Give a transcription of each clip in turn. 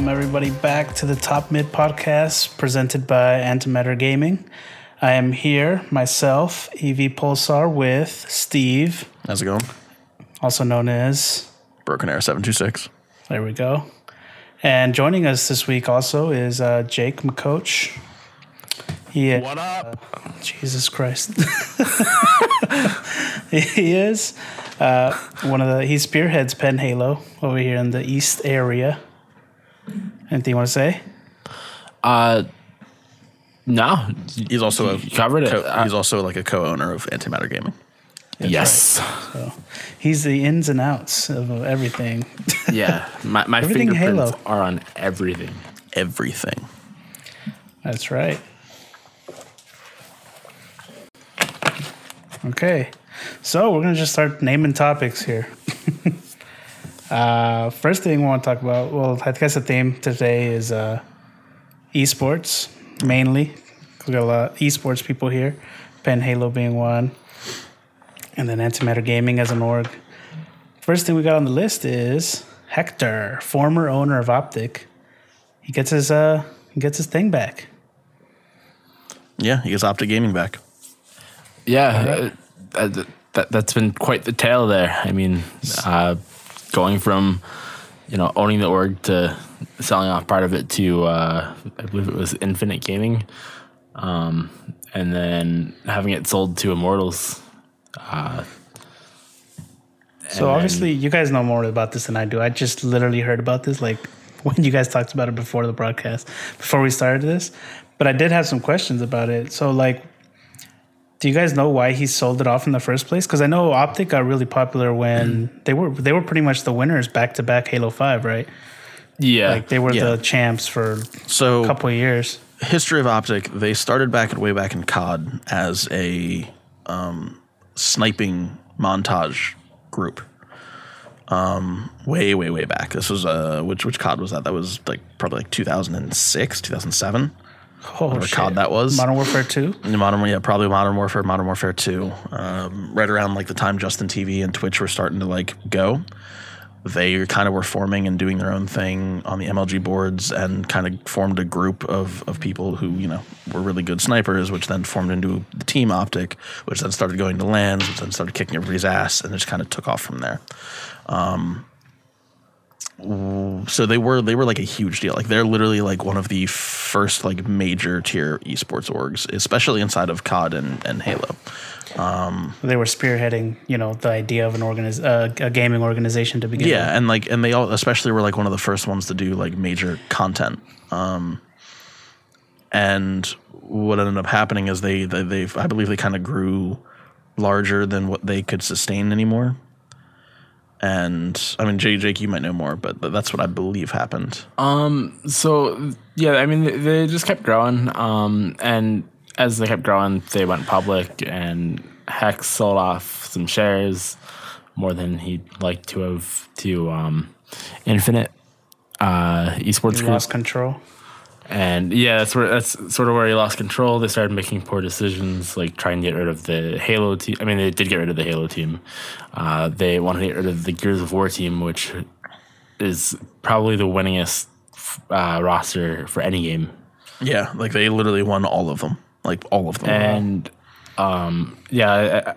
Welcome, everybody, back to the Top Mid podcast presented by Antimatter Gaming. I am here, myself, EV Pulsar, with Steve, How's it going? also known as. Broken Air 726. There we go. And joining us this week also is uh, Jake McCoach. He, What up? Jesus Christ. he is uh, one of the, he spearheads Penn Halo over here in the East area. Anything you want to say? Uh, no, He's also a You covered it. co- Uh, he's also like a co-owner of Antimatter Gaming. yes, So he's the ins and outs of everything. yeah. My my Everything fingerprints Halo. are on everything. Everything. That's right. Okay, so we're gonna just start naming topics here. uh, first thing we want to talk about, well, I guess the theme today is uh, esports mainly. We got a lot of esports people here, Pen Halo being one, and then Antimatter Gaming as an org. First thing we got on the list is Hector, former owner of Optic. He gets his uh, he gets his thing back. Yeah, he gets Optic Gaming back. Yeah, uh, that, that that's been quite the tale there. I mean, uh, going from you know owning the org to selling off part of it to uh, I believe it was Infinite Gaming, um, and then having it sold to Immortals. So And obviously, you guys know more about this than I do. I just literally heard about this like when you guys talked about it before the broadcast, before we started this. But I did have some questions about it. So, like, do you guys know why he sold it off in the first place? Because I know Optic got really popular when they were they were pretty much the winners back to back Halo Five, right? yeah, Like they were Yeah. the champs for So a couple of years. history of Optic, they started back way back in COD as a um, sniping montage group. Um, way, way, way back. This was uh, which which COD was that? That was like probably like 2006, 2007. Oh, Whatever shit. COD that was. Modern Warfare Two. Modern, yeah, probably Modern Warfare, Modern Warfare Two. Um, right around like the time Justin TV and Twitch were starting to like go, they kind of were forming and doing their own thing on the MLG boards and kind of formed a group of of people who you know were really good snipers, which then formed into the Team Optic, which then started going to LANs, which then started kicking everybody's ass, and it just kind of took off from there. So they were they were like a huge deal. Like they're literally like one of the first like major tier esports orgs, especially inside of COD and, and Halo. They were spearheading, you know, the idea of an organiz- uh, a gaming organization to begin with. Yeah, and like and they all especially were like one of the first ones to do like major content. Um and what ended up happening is they they, they I believe they kind of grew larger than what they could sustain anymore. And I mean, Jay, Jake, you might know more, but that's what I believe happened. Um. So yeah, I mean they- they just kept growing, um, and as they kept growing, they went public, and Hex sold off some shares more than he'd like to have to um, Infinite uh, Esports He Group, lost control. And yeah, that's where that's sort of where he lost control. They started making poor decisions, like trying to get rid of the Halo team. I mean, they did get rid of the Halo team. Uh, they wanted to get rid of the Gears of War team, which is probably the winningest uh, roster for any game. Yeah, like they literally won all of them, like all of them. And um, yeah, I- I-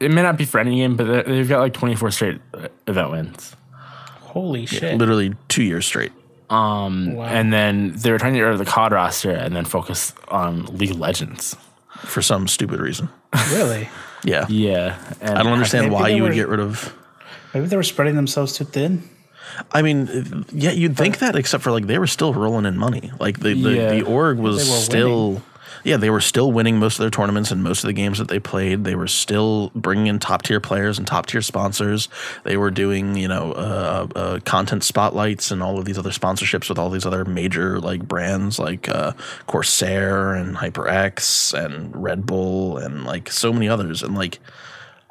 it may not be for any game, but they- they've got like 24 straight uh, event wins. Holy shit! literally two years straight. Um, wow. And then they were trying to get rid of the COD roster and then focus on League of Legends. for some stupid reason. really? Yeah. Yeah. And I don't understand Maybe why they you would were- get rid of. Maybe they were spreading themselves too thin. I mean, yeah, you'd think that, except for like they were still rolling in money. Like the the, Yeah. the org was They were still, yeah, they were still winning most of their tournaments and most of the games that they played. They were still bringing in top tier players and top tier sponsors. They were doing you know uh, uh, content spotlights and all of these other sponsorships with all these other major like brands like uh, Corsair and HyperX and Red Bull and like so many others and like.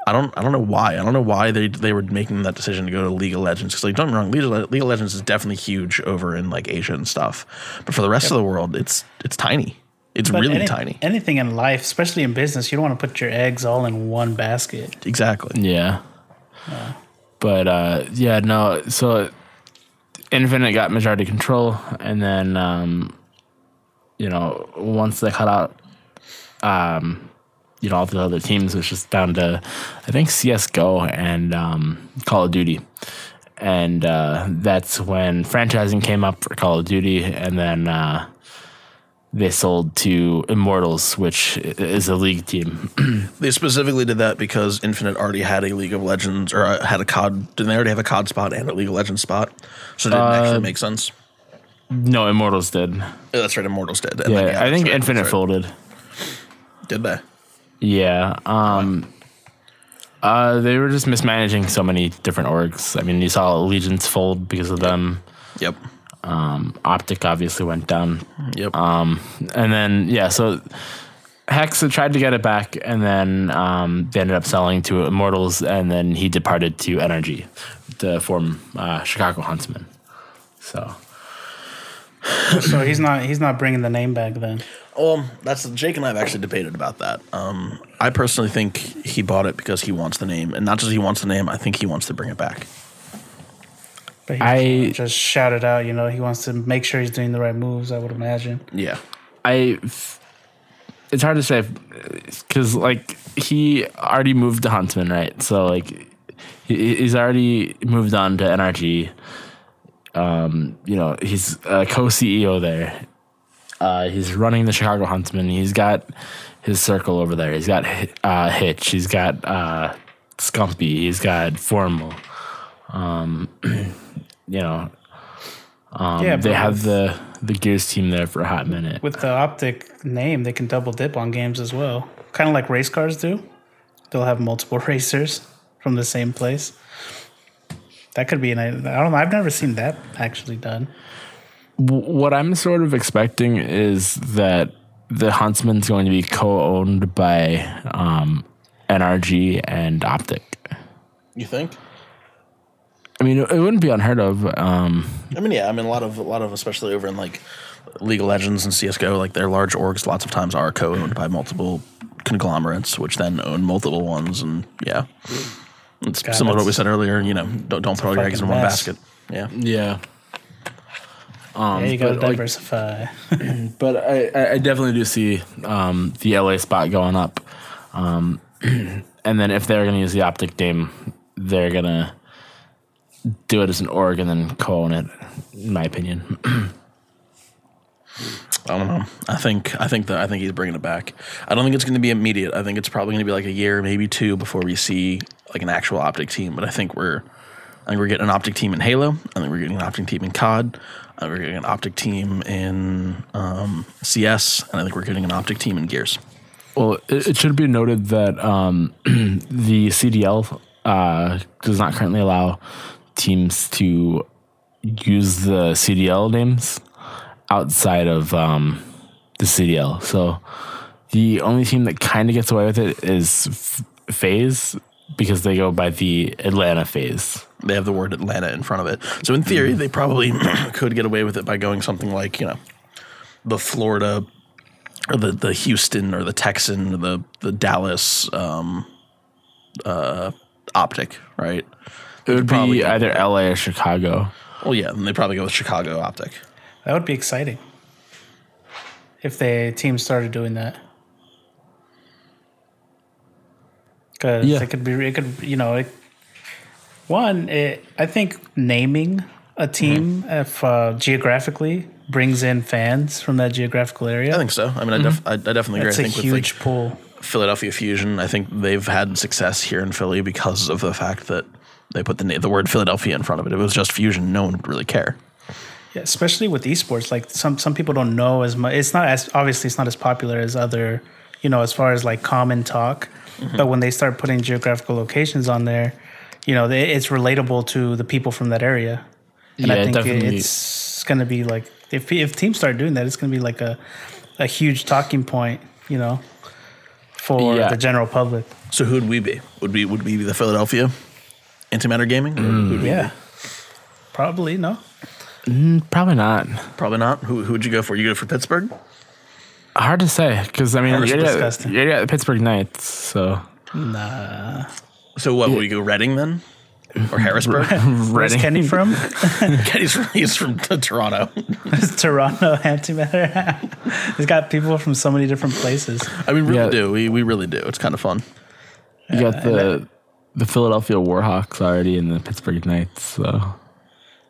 I don't I don't know why. I don't know why they they were making that decision to go to League of Legends because like don't get me wrong, League of, League of Legends is definitely huge over in like Asia and stuff, but for the rest of the world, it's it's tiny. It's But really any- tiny. Anything in life, especially in business, you don't want to put your eggs all in one basket. Exactly. Yeah. But uh, yeah, no. So Infinite got majority control, and then um, you know once they cut out, um, you know all the other teams, it was just down to I think CS:GO and um, Call of Duty, and uh, that's when franchising came up for Call of Duty, and then uh, they sold to Immortals, which is a league team. They specifically did that because Infinite already had a League of Legends or uh, had a COD. Didn't they already have a COD spot and a League of Legends spot? So it didn't actually make sense. no, Immortals did. Yeah, that's right. Immortals did. And Yeah, then, I think right, Infinite right. folded. Did they? Yeah. Um uh they were just mismanaging so many different orgs. I mean, you saw Allegiance fold because of them. Yep. Um Optic obviously went down. Yep. Um and then yeah, so Hex had tried to get it back and then um they ended up selling to Immortals and then he departed to NRG to form uh Chicago Huntsmen. So So he's not he's not bringing the name back then. Well, that's Jake and I have actually debated about that. Um, I personally think he bought it because he wants the name, and not just he wants the name. I think he wants to bring it back. But he I- just shouted out, you know, he wants to make sure he's doing the right moves. I would imagine. Yeah. I it's hard to say because like he already moved to Huntsmen, right? So like he, he's already moved on to NRG. Um, you know, he's a co-CEO there. Uh, he's running the Chicago Huntsmen. He's got his circle over there. He's got uh, Hitch. He's got uh, Scumpy. He's got Formal. Um, you know, um, Yeah, they have the the Gears team there for a hot minute. With the optic name, they can double dip on games as well. Kind of like race cars do. They'll have multiple racers from the same place. That could be an. I don't know. I've never seen that actually done. What I'm sort of expecting is that the Huntsmen's going to be co-owned by um, NRG and Optic. You think? I mean, it, it wouldn't be unheard of. Um, I mean, yeah. I mean, a lot of a lot of especially over in like League of Legends and CS:GO, like their large orgs, lots of times are co-owned by multiple conglomerates, which then own multiple ones, and yeah, it's God, similar to what we said earlier. You know, don't don't throw all your eggs in fucking one mess. basket. Yeah. yeah. Um, Yeah, you gotta but, like, diversify. but I, I- I definitely do see um, the LA spot going up. Um, and then if they're going to use the Optic name, they're going to do it as an org and then co-own it, in my opinion. I don't know. I think I think that I think he's bringing it back. I don't think it's going to be immediate. I think it's probably going to be like a year, maybe two, before we see like an actual optic team. But I think we're I think we're getting an optic team in Halo. I think we're getting an optic team in COD. I think we're getting an optic team in um, CS, and I think we're getting an optic team in Gears. Well, it, it should be noted that um, the CDL uh, does not currently allow teams to use the CDL names outside of um, the CDL. So the only team that kind of gets away with it is FaZe because they go by the Atlanta FaZe. They have the word Atlanta in front of it, so in theory, they probably could get away with it by going something like you know the Florida or the the Houston or the Texan or the the Dallas um, uh, optic, right? It would probably be get either LA or Chicago. Well, yeah, and they probably go with Chicago optic. That would be exciting. If the team started doing that. Because Yeah. it could be, it could, you know, it, one, it, I think naming a team, if uh, geographically brings in fans from that geographical area, I think so. I mean, I, def- I, I definitely agree. that's I a think with huge like pull. Philadelphia Fusion, I think they've had success here in Philly because of the fact that they put the the word Philadelphia in front of it. It was just Fusion, no one would really care. Yeah, especially with esports, like some some people don't know as much. It's not as obviously it's not as popular as other, you know, as far as like common talk. Mm-hmm. But when they start putting geographical locations on there, you know, they, it's relatable to the people from that area. And Yeah, I think definitely. it's going to be like if if teams start doing that, it's going to be like a a huge talking point, you know, for Yeah. the general public. So who would we be? Would we would we be the Philadelphia Antimatter Gaming? Or who'd mm. we be? Yeah, probably no. Mm, probably not. probably not. Who who would you go for? You go for Pittsburgh? Hard to say because I mean, Hard you're discuss. at, you're at the Pittsburgh Knights, so Nah, So what? Would we go Reading then? or Harrisburg. Where's Kenny from? Kenny's from, he's from Toronto. Toronto antimatter. He's got people from so many different places. I mean, really Yeah. do we we really do. It's kind of fun. You got the the Philadelphia Warhawks already and the Pittsburgh Knights. So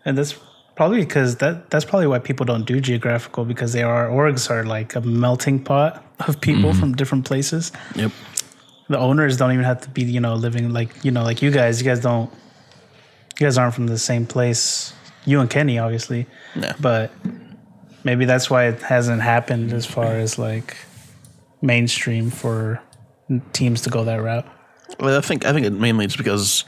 And that's probably because that that's probably why people don't do geographical because they are orgs are like a melting pot of people mm-hmm. from different places. Yep. The owners don't even have to be, you know, living like you know, like you guys. You guys don't. You guys aren't from the same place. You and Kenny, obviously, Yeah. but maybe that's why it hasn't happened as far as like mainstream for teams to go that route. Well, I think I think it mainly it's because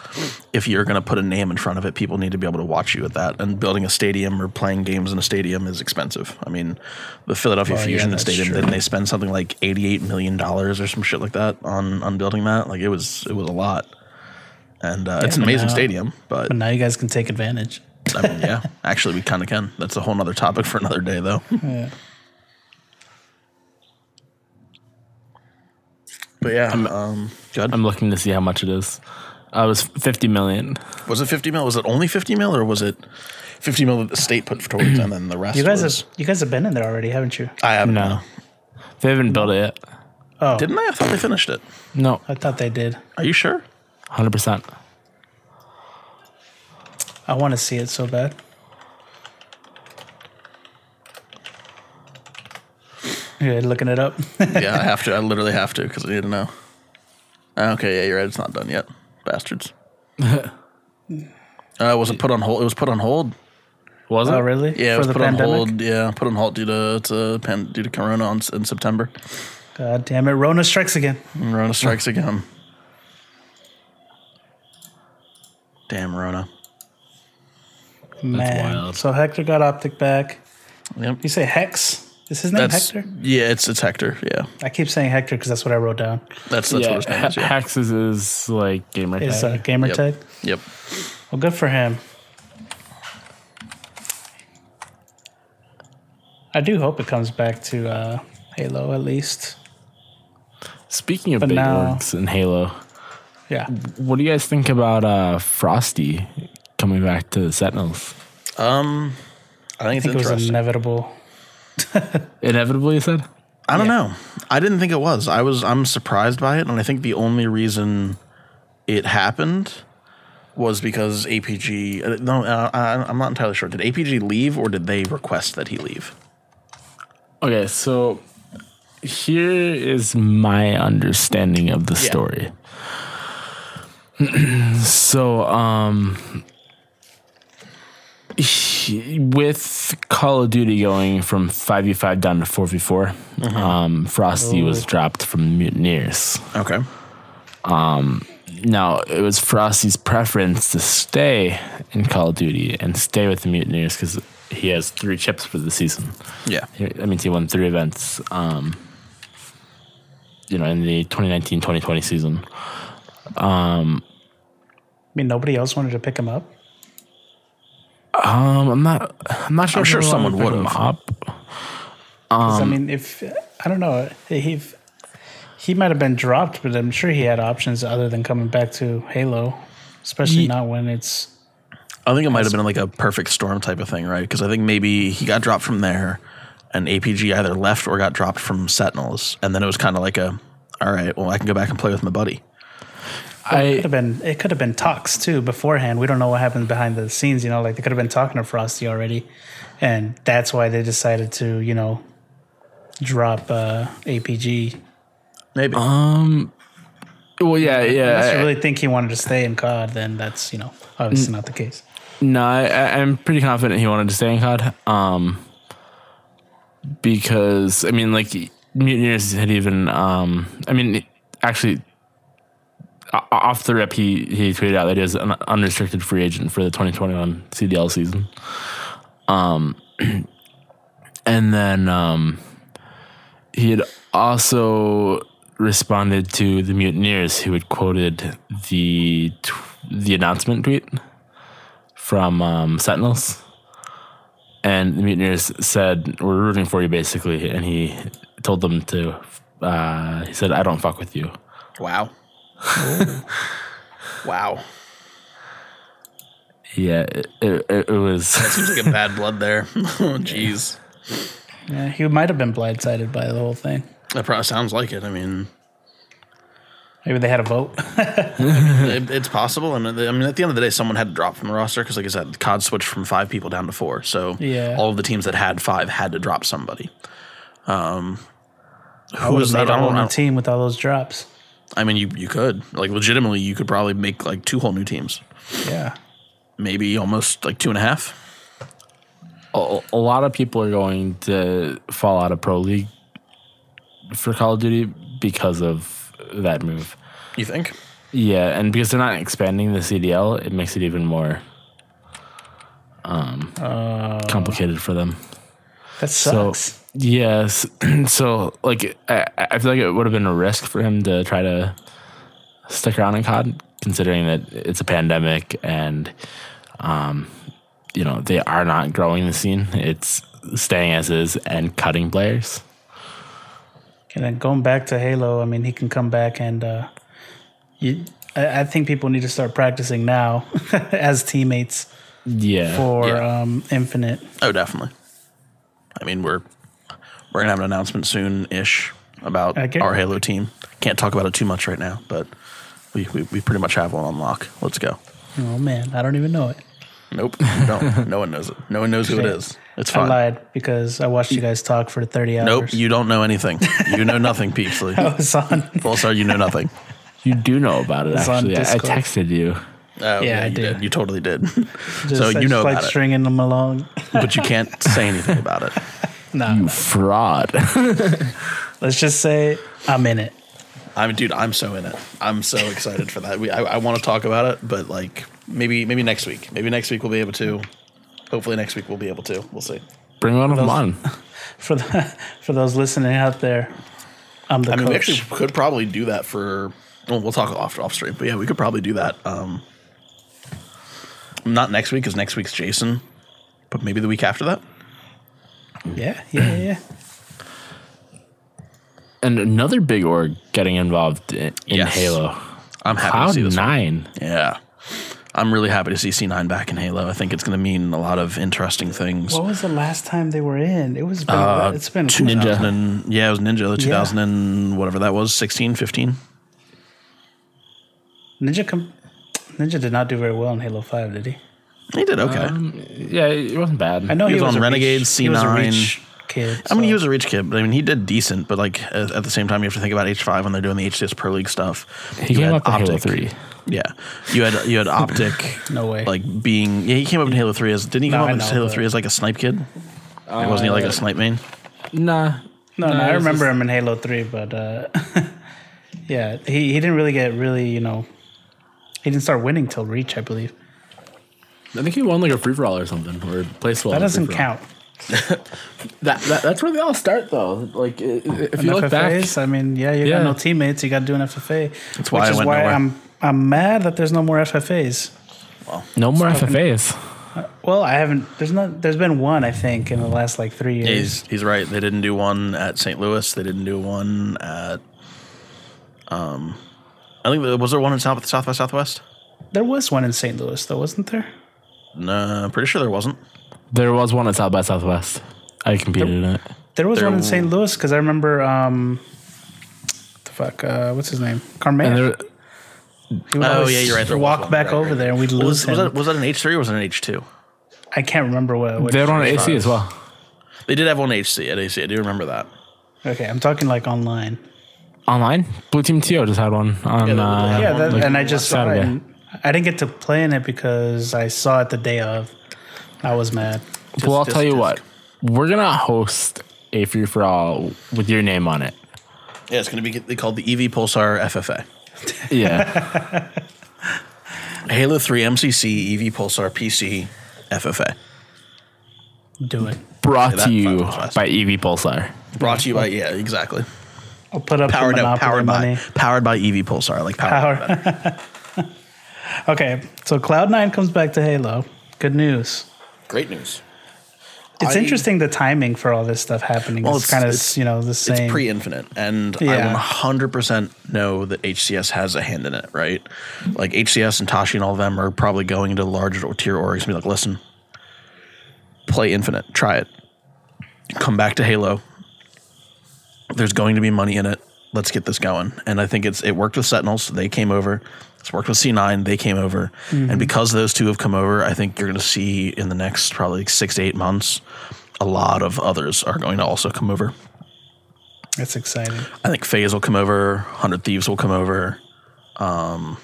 if you're going to put a name in front of it, people need to be able to watch you at that. And building a stadium or playing games in a stadium is expensive. I mean, the Philadelphia yeah, Fusion that's Stadium true. didn't they spend something like 88 million dollars or some shit like that on on building that? Like it was it was a lot. And uh, it's an amazing now- stadium, but But now you guys can take advantage. I mean, yeah, actually we kind of can. That's a whole nother topic for another day, though. Yeah. But yeah, um, good. I'm looking to see how much it is. Uh, it was 50 million. was it 50 mil? Was it only 50 mil, or was it 50 mil that the state put towards, and then the rest? You guys was, have you guys have been in there already, haven't you? I have No. They haven't built it yet. Oh, Didn't they? I thought they finished it. No, I thought they did. Are you sure? 100%. I want to see it so bad. Yeah, looking it up. yeah, I have to. I literally have to because I need to know. Okay, yeah, you're right. It's not done yet, bastards. uh, was it put on hold? It was put on hold. Was it? oh, really? Yeah, it For was put pandemic. on hold. Yeah, put on hold due to to pan, due to Corona on, in September. God damn it! Rona strikes again. And Rona strikes again. Damn Rona. Man. wild. So Hector got optic back. Yep. You say Hex? Is his name That's Hector? yeah. It's it's Hector. Yeah. I keep saying Hector because that's what I wrote down. That's that's yeah, what his name is. Yeah. Hex is his like gamer His tag. uh, gamer Yep. tag. Yep. Well, good for him. I do hope it comes back to uh, Halo at least. Speaking of But big now- orgs in Halo, Yeah. what do you guys think about uh, Frosty coming back to the Sentinels? Um, I think I it's think it was inevitable. Inevitably, you said? I don't Yeah. know. I didn't think it was. I was. I'm surprised by it, and I think the only reason it happened was because APG. uh, No, uh, I, I'm not entirely sure. Did APG leave, or did they request that he leave? Okay, so here is my understanding of the Yeah. story. so, um, he- with Call of Duty going from 5v5 down to 4v4, um, Frosty was dropped from the Mutineers. Okay. Now, it was Frosty's preference to stay in Call of Duty and stay with the Mutineers because he has three chips for the season. Yeah. He- That means he won three events. Um, you know, in the 2019-2020 season. I mean, nobody else wanted to pick him up. Um, I'm not. I'm not sure. I'm sure someone would've. up. 'Cause, I mean, if I don't know, he he might have been dropped, but I'm sure he had options other than coming back to Halo, especially Ye- not when it's I think it might have been like a perfect storm type of thing, right? Because I think maybe he got dropped from there, and APG either left or got dropped from Sentinels, and then it was kind of like a, all right, well, I can go back and play with my buddy. Could have been it could have been talks too beforehand. We don't know what happened behind the scenes. You know, like they could have been talking to Frosty already, and that's why they decided to you know drop uh, APG. Maybe. um. Well, yeah, yeah. Unless you really think he wanted to stay in COD, then that's you know obviously not the case. No, I, I- I'm pretty confident he wanted to stay in COD. Um, because I mean, like Mutineers had even. Um, I mean, actually, o- off the rip, he he tweeted out that he was an unrestricted free agent for the 2021 CDL season. Um, and then um, he had also responded to the Mutineers, who had quoted the the announcement tweet from um, Sentinels, and the Mutineers said, "We're rooting for you," basically, and he told them to. Uh, he said, "I don't fuck with you." Wow. wow. Yeah, it, it, it was. Seems like a bad blood there. oh, jeez. Yeah, he might have been blindsided by the whole thing. That probably sounds like it. I mean, Maybe they had a vote. it, it's possible. And I mean, at the end of the day, someone had to drop from the roster because, like I said, COD switched from five people down to four. So Yeah. all of the teams that had five had to drop somebody. Um, who was have that? made I a whole don't new know. team with all those drops. I mean, you you could like legitimately, you could probably make like two whole new teams, Yeah. maybe almost like two and a half. a, a lot of people are going to fall out of Pro League for Call of Duty because of that move. You think? Yeah, and because they're not expanding the CDL, it makes it even more um, complicated for them. That So sucks. Yes, so like I, I feel like it would have been a risk for him to try to stick around in COD, considering that it's a pandemic and um, you know they are not growing the scene. It's staying as is and cutting players. and then going back to Halo, I mean, he can come back and uh, you, I, I think people need to start practicing now as teammates Yeah, for Yeah. um, Infinite. Oh, definitely. I mean, we're we're gonna have an announcement soon ish about I get our. Halo team. Can't talk about it too much right now, but we, we, we pretty much have one on lock. Let's go. Oh man, I don't even know it. Nope, we don't. no one knows it. No one knows who it Shit. is. It's I fine. lied because I watched you guys talk for 30 hours. Nope, you don't know anything. You know nothing, Peepsley. I was on. Full star, you know nothing. you do know about it. Actually, I, I texted you. Oh, Yeah, I you did. You totally did. Just, so I you just know like about it, stringing them along. but you can't say anything about it. No, You fraud. let's just say I'm in it. I'm dude, I'm so in it. I'm so excited for that. We, I, I want to talk about it, but like maybe maybe next week. Maybe next week we'll be able to. Hopefully next week we'll be able to. We'll see. Bring one of them on. For the, for those listening out there, I'm the I mean, we actually could probably do that for. Well, we'll talk off off stream, but yeah, we could probably do that. Um, not next week, because next week's Jason, but maybe the week after that. Yeah, yeah, yeah. And another big org getting involved in, in Yes. Halo. I'm happy to see this. one. Nine. Yeah, I'm really happy to see C9 back in Halo. I think it's going to mean a lot of interesting things. What was the last time they were in? It was been, Uh, it's been two, Ninja. 2000 and, yeah, it was Ninja, the 2000 and whatever that was, 16, 15. Ninja. Com- Ninja did not do very well in Halo Five, did he? He did okay. Yeah, it wasn't bad. I know He he, was was, on a Renegade, Reach, he was a C9. Reach kid. I mean, he so- was a reach kid, but I mean, he did decent. But like at, at the same time, you have to think about H5 when they're doing the HCS Pro League stuff. he You came had up to Halo Optic. Three. Yeah, you had you had Optic. No way. Like being yeah, he came up in Halo Three as didn't he come I up in know, Halo Three as like a snipe kid? Like, wasn't he like a snipe main? Nah. No, no, No, I remember just- him in Halo Three, but uh, yeah, he, he didn't really get really, you know, he didn't start winning till Reach, I believe. I think he won like a free for all or something, or placed well. That doesn't count. That, that that's where they all start though. Like i- i- if you In look back, FFAs, I mean, yeah, you Yeah. got no teammates, you got to do an FFA. That's why which I is went why nowhere. I'm I'm mad that there's no more FFAs. Well, no more FFAs. Well, I haven't. There's not. There's been one, I think, in the last like three Yeah, years. he's he's right. They didn't do one at St. Louis. They didn't do one at. Um, I think there- was there one in South South by Southwest. There was one in St. Louis, though, wasn't there? No, I'm pretty sure there wasn't. There was one at South by Southwest. I competed in it. There was There one in w- St. Louis because I remember. um the fuck, uh, what's his name? Carmen. And there, He would Oh, always yeah, you're right, there was Walk one. back Right, over right. there, and we'd lose Was, him. was that was that an H three or was it an H two? I can't remember what. what they had one at AC as well. They did have one HC at AC. I do remember that. Okay, I'm talking like online. Online, Blue Team TO just had one on. Yeah, they- uh, had Yeah, one that, like and I just saw it. Saturday. and I didn't get to play in it because I saw it the day of. I was mad. well, I'll Just- tell you just- what. We're gonna host a free for all with your name on it. Yeah, it's going to be called the EV Pulsar FFA. Yeah, Halo 3 MCC EV Pulsar PC FFA. Do it. brought Yeah, to you fucking was fast. by EV Pulsar. Brought to you by yeah, exactly. I'll put up Powered the no, Monopoly powered money. by powered by EV Pulsar. I like power. Power. okay, so Cloud9 comes back to Halo. Good news. Great news. It's I- interesting the timing for all this stuff happening. Well, it's, it's- kind of you know the same. It's pre-infinite, and Yeah. I 100% know that HCS has a hand in it, right? Like HCS and Tashi and all of them are probably going into larger tier orgs and be like, listen, play Infinite, try it, come back to Halo. There's going to be money in it. Let's get this going. And I think it's it worked with Sentinels. They came over. It's worked with C9. They came over. And because those two have come over, I think you're going to see in the next probably six to eight months, a lot of others are going to also come over. That's exciting. I think FaZe will come over. Hundred Thieves will come over. Um,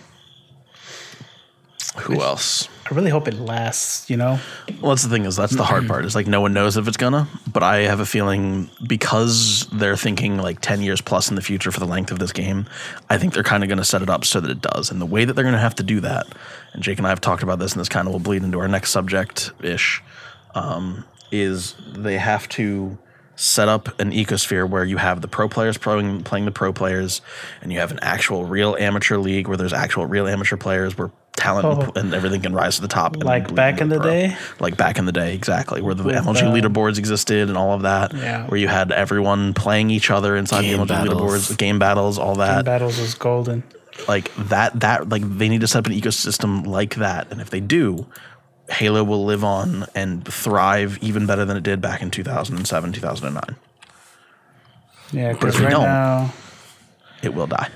who else? I really hope it lasts. You know, Well, that's the thing is that's the hard part. Is like no one knows if it's gonna. But I have a feeling because they're thinking like ten years plus in the future for the length of this game. I think they're kind of going to set it up so that it does. And the way that they're going to have to do that, and Jake and I have talked about this, and this kind of will bleed into our next subject ish, um, is they have to set up an ecosphere where you have the pro players playing playing the pro players, and you have an actual real amateur league where there's actual real amateur players where talent Oh. and everything can rise to the top. and Like back in the pro. day? like back in the day, exactly, where the With, MLG uh, leaderboards existed and all of that. Yeah. Where you had everyone playing each other inside Game the MLG battles. leaderboards, game battles, all that. Game battles was golden. like that. That like they need to set up an ecosystem like that, and if they do, Halo will live on and thrive even better than it did back in 2007, 2009. Yeah, if because we right don't- now, It will die.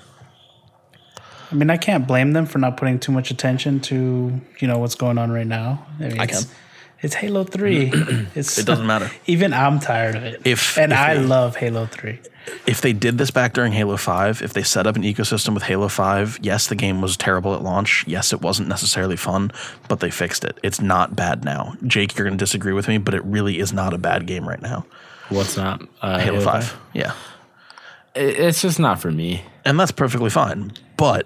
I mean, I can't blame them for not putting too much attention to you know what's going on right now. I mean, I it's, can. It's Halo Three. it's It doesn't matter. Even I'm tired of it. If- and if I they- love Halo Three. if they did this back during Halo 5, if they set up an ecosystem with Halo 5, yes, the game was terrible at launch. Yes, it wasn't necessarily fun, but they fixed it. It's not bad now. Jake, you're going to disagree with me, but it really is not a bad game right now. What's not uh, Halo 5. Yeah. It's just not for me. And that's perfectly fine. But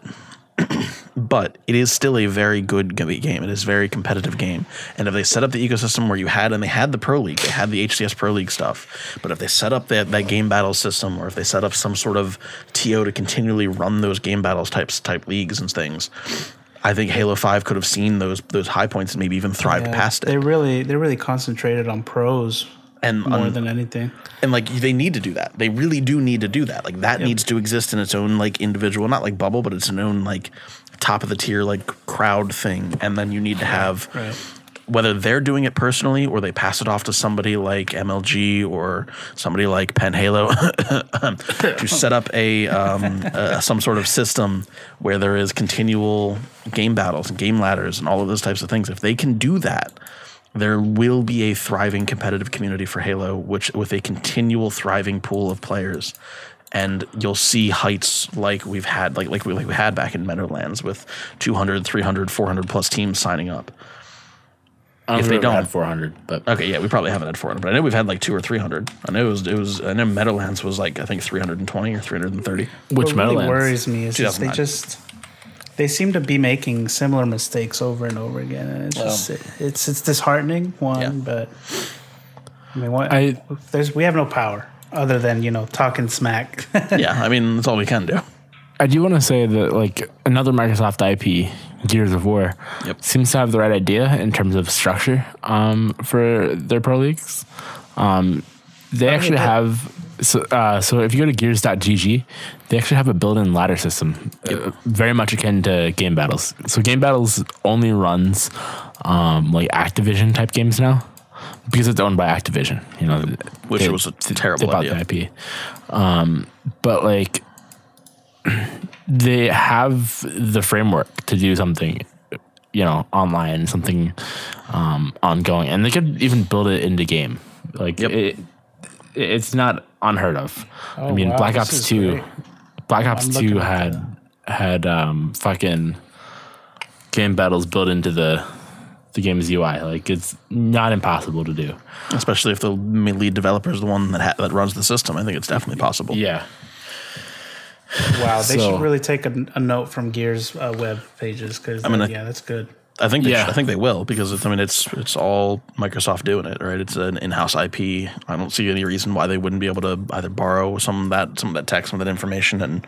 but it is still a very good game. It is a very competitive game. And if they set up the ecosystem where you had and they had the Pro League, they had the HCS Pro League stuff. But if they set up that, that game battle system or if they set up some sort of TO to continually run those game battles types type leagues and things, I think Halo 5 could have seen those those high points and maybe even thrived Yeah, past it. They really they really concentrated on pros And more on- than anything. and like they need to do that. They really do need to do that. Like that needs to exist in its own like individual not like bubble but it's an own like top of the tier like crowd thing. And then you need to have Right. whether they're doing it personally or they pass it off to somebody like mlg or somebody like pen halo to set up a um, uh, some sort of system where there is continual game battles and game ladders and all of those types of things. If they can do that there will be a thriving competitive community for Halo, which with a continual thriving pool of players. And you'll see heights like we've had, like like we, like we had back in Meadowlands with 200, 300, 400 plus teams signing up. I If don't they know if I don't- had 400, but Okay, yeah, we probably haven't had 400, but I know we've had like two or 300. I know it was, it was I know Meadowlands was like, I think 320 or 330. which what really Meadowlands? worries me is just they just they seem to be making similar mistakes over and over again, and it's just it, it's it's disheartening. One, Yeah. but I mean, what I- there's we have no power other than you know talking smack. yeah, I mean, that's all we can do. I do want to say that like another Microsoft IP, Gears of War, Yep. seems to have the right idea in terms of structure um, for their pro leagues. Um, they actually have so uh, so if you go to gears.gg, they actually have a built-in ladder system, uh, very much akin to game battles. So game battles only runs um, like Activision type games now because it's owned by Activision. You know, Which they- was a they terrible bought idea. the IP. Um, but like they have the framework to do something you know online something um, ongoing and they could even build it into game like Yep. it, it's not unheard of i Oh, mean wow, black ops 2 great. black ops I'm 2 had had um fucking game battles built into the the game's ui like it's not impossible to do Especially if the lead developer is the one that ha- that runs the system. I think it's definitely possible. yeah wow, they So- should really take a, a note from Gears uh, web pages because mean, I- yeah, that's good. I think they Yeah. should- I think they will because it's, I mean it's it's all Microsoft doing it, right? It's an in-house IP. I don't see any reason why they wouldn't be able to either borrow some of that some of that tech, some of that information, and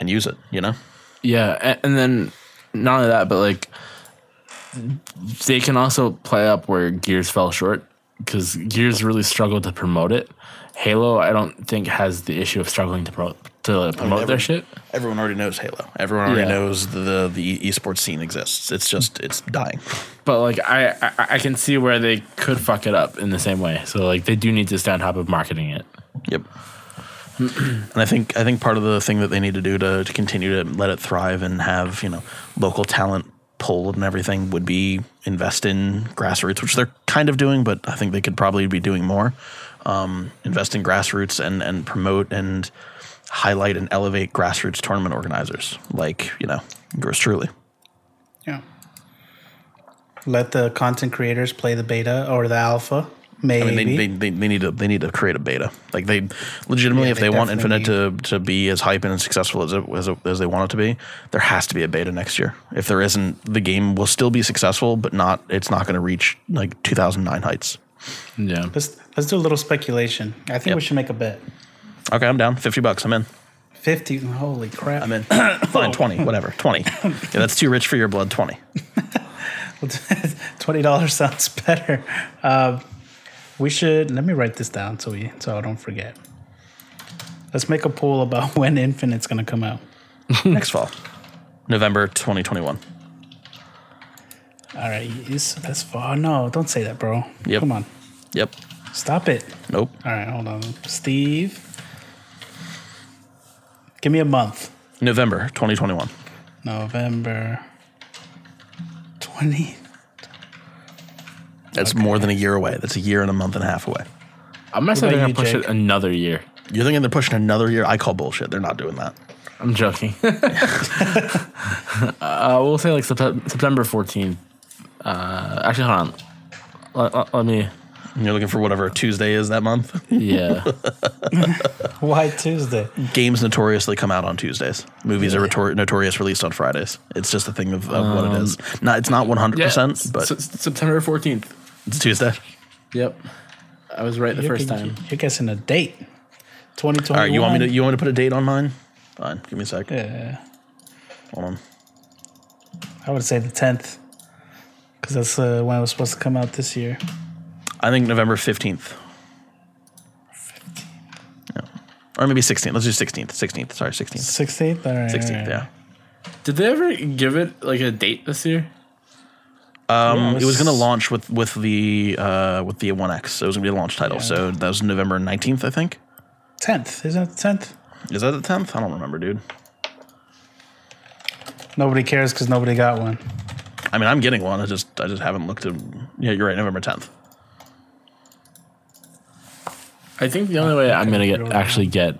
and use it. You know, Yeah, and, and then not only that, but like they can also play up where Gears fell short because Gears really struggled to promote it. Halo, I don't think has the issue of struggling to promote to promote their every- shit. Everyone already knows Halo. Everyone already Yeah. knows the the esports scene exists. It's just it's dying. But like I, I I can see where they could fuck it up in the same way. So like they do need to stay on top of marketing it. Yep. and I think I think part of the thing that they need to do to, to continue to let it thrive and have you know local talent pulled and everything would be invest in grassroots, which they're kind of doing, but I think they could probably be doing more. Um, invest in grassroots and and promote and highlight and elevate grassroots tournament organizers like you know yours truly. Yeah. Let the content creators play the beta or the alpha. I Maybe. mean, they, they, they, they need to they need to create a beta. Like they legitimately, Yeah, if they they, want definitely Infinite to, to be as hype and as successful as it, as, it, as they want it to be, there has to be a beta next year. If there isn't, the game will still be successful, but not it's not going to reach like 2009 heights. Yeah. let's let's do a little speculation. I think Yep. we should make a bet. Okay, I'm down. 50 bucks. I'm in. Fifty. Holy crap! I'm in. Fine, 20, whatever. 20. Yeah, that's too rich for your blood. 20. Twenty dollars sounds better. Uh, we should let me write this down so we so I don't forget. Let's make a poll about when Infinite's gonna come out. Next fall, November 2021. All right, that's far. No, don't say that, bro. Yep. Come on, Yep. stop it. Nope. All right, hold on, Steve. Give me a month. November 2021. November twenty. That's more than a year away. That's a year and a month and a half away. I'm gonna say about they're gonna you, push Jake? it another year. You're thinking they're pushing another year? I call bullshit. They're not doing that. I'm joking. uh, we'll say like Sept- September 14th. Uh, actually, hold on. Let, let- let me. You're looking for whatever Tuesday is that month. Yeah. Why Tuesday? Games notoriously come out on Tuesdays. Movies are notor- notorious released on Fridays. It's just a thing of, of what it is. Not it's not 100, yeah. percent but S- September 14th. it's Tuesday. Yep. I was right the You're, first time. you're guessing a date. Twenty twenty. All right, you want me to you want me to put a date on mine? Fine, give me a sec. Yeah, Hold on. I would say the tenth, because that's uh, when it was supposed to come out this year. I think November 15th. 15th. Yeah. Or maybe 16th. Let's do 16th. 16th. Sorry, 16th. Sixteenth. All right. 16th. all right. Yeah. Did they ever give it like a date this year? Um, Yeah, it was it's- going to launch with with the uh, with the One X. So it was going to be a launch title. Yeah. So that was November 19th, I think. Tenth. Isn't it the tenth? Is that the 10th? I don't remember, dude. Nobody cares because nobody got one. I mean, I'm getting one. I just I just haven't looked at. Yeah, you're right. November 10th. I think the only way I'm gonna get actually get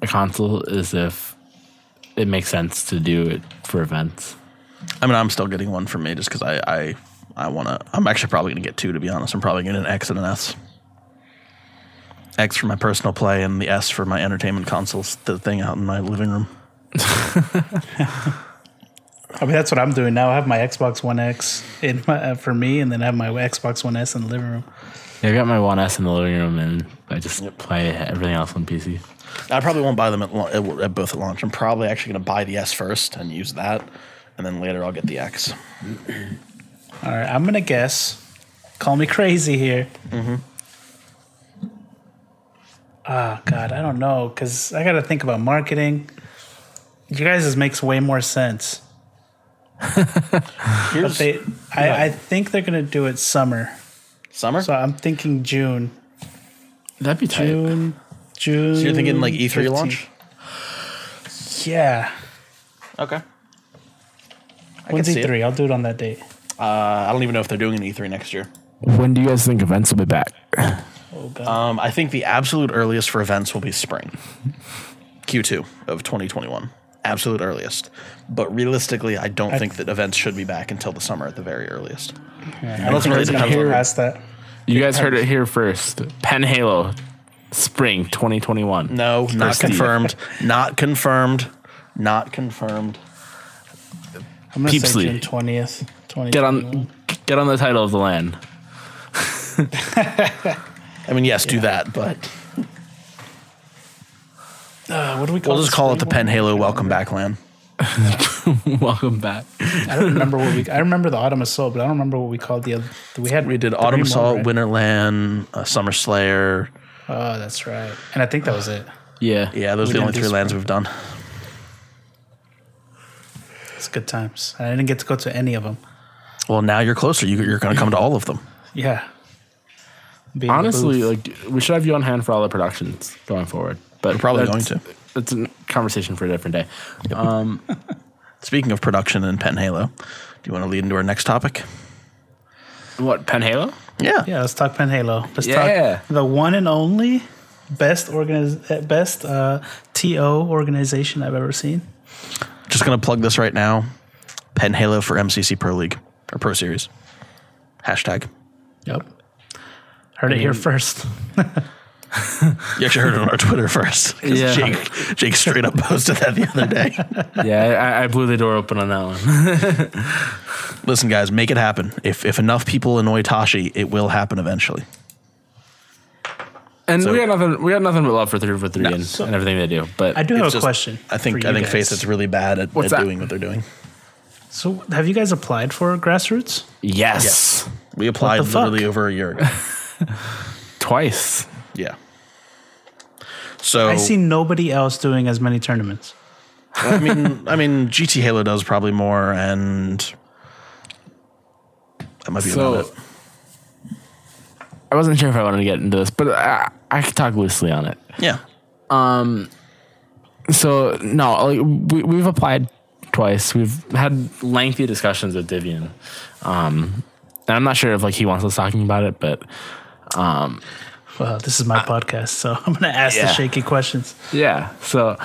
a console is if it makes sense to do it for events. I mean, I'm still getting one for me just because I I I want to. I'm actually probably going to get two to be honest. I'm probably getting an X and an S. X for my personal play and the S for my entertainment consoles. The thing out in my living room. I mean, that's what I'm doing now. I have my Xbox One X in my, uh, for me, and then I have my Xbox One S in the living room. Yeah, I got my One S in the living room, and I just play everything else on PC. I probably won't buy them at, lau- at, at both at launch. I'm probably actually going to buy the S first and use that, and then later I'll get the X. All right, I'm gonna guess. Call me crazy here. Mm-hmm. Ah, God, I don't know, cause I got to think about marketing. You guys' makes way more sense. But Here's they, I, I think they're gonna do it summer. Summer. So So I'm thinking June, That'd be tight. June, June. you're thinking like E3 15th. launch? Yeah. Okay. I When's can see it. E3? I'll do it on that date. Uh, I don't even know if they're doing an E3 next year. When do you guys think events will be back? Oh God. Um, I think the absolute earliest for events will be spring, Q2 of 2021. Absolute earliest. But realistically, I don't think that events should be back until the summer at the very earliest. I don't think it's it's gonna gonna go happen. past that. You guys heard it here first. Pen Halo, spring 2021. No, not confirmed. Not confirmed. Not confirmed. I'm gonna Peepsley. say June twentieth. Get on, get on the title of the LAN. I mean, yes, do that, but Uh, what do we call? we'll just call it the spring Pen? Halo Welcome Back LAN. Welcome back. I don't remember what we. I remember the Autumn Assault, but I don't remember what we called the other. We had We did Autumn Assault, right? Winterland, uh, Summer Slayer. Oh, that's right. And I think that was it. Yeah. Yeah, those are the only three LANs spring. we've done. It's good times. I didn't get to go to any of them. Well, now you're closer. You, you're going to come to all of them. Yeah. Be in the Honestly, like we should have you on hand for all the productions going forward. But We're probably that's- going to. That's a conversation for a different day. Speaking of production in Pen Halo, do you want to lead into our next topic? What Pen Halo? Yeah. yeah, let's talk Pen Halo. Let's Yeah. talk the one and only best organiz- best uh, TO organization I've ever seen. Just going to plug this right now. Pen Halo for MCC Pro League or Pro Series. Hashtag. Yep. Heard it here first. You actually heard it on our Twitter first. Yeah. Jake, Jake straight up posted that the other day. yeah, I, I blew the door open on that one. Listen, guys, make it happen. If if enough people annoy Tashi, it will happen eventually. And So- we got nothing. We got nothing but love for three four three and, So- and everything they do. But I do have a just- question. I think for I think guys. Face it's really bad at, at doing what they're doing. So, have you guys applied for grassroots? yes, We applied the fuck? literally over a year ago. twice. Yeah. So I see nobody else doing as many tournaments. I mean, I mean, GT Halo does probably more, and that might be So- about it. I wasn't sure if I wanted to get into this, but I, I could talk loosely on it. Yeah, Um. So no, like we we've applied twice. We've had lengthy discussions with Divian, um, and I'm not sure if like he wants us talking about it, but Well, this is my podcast, so I'm going to ask the shaky questions. yeah. So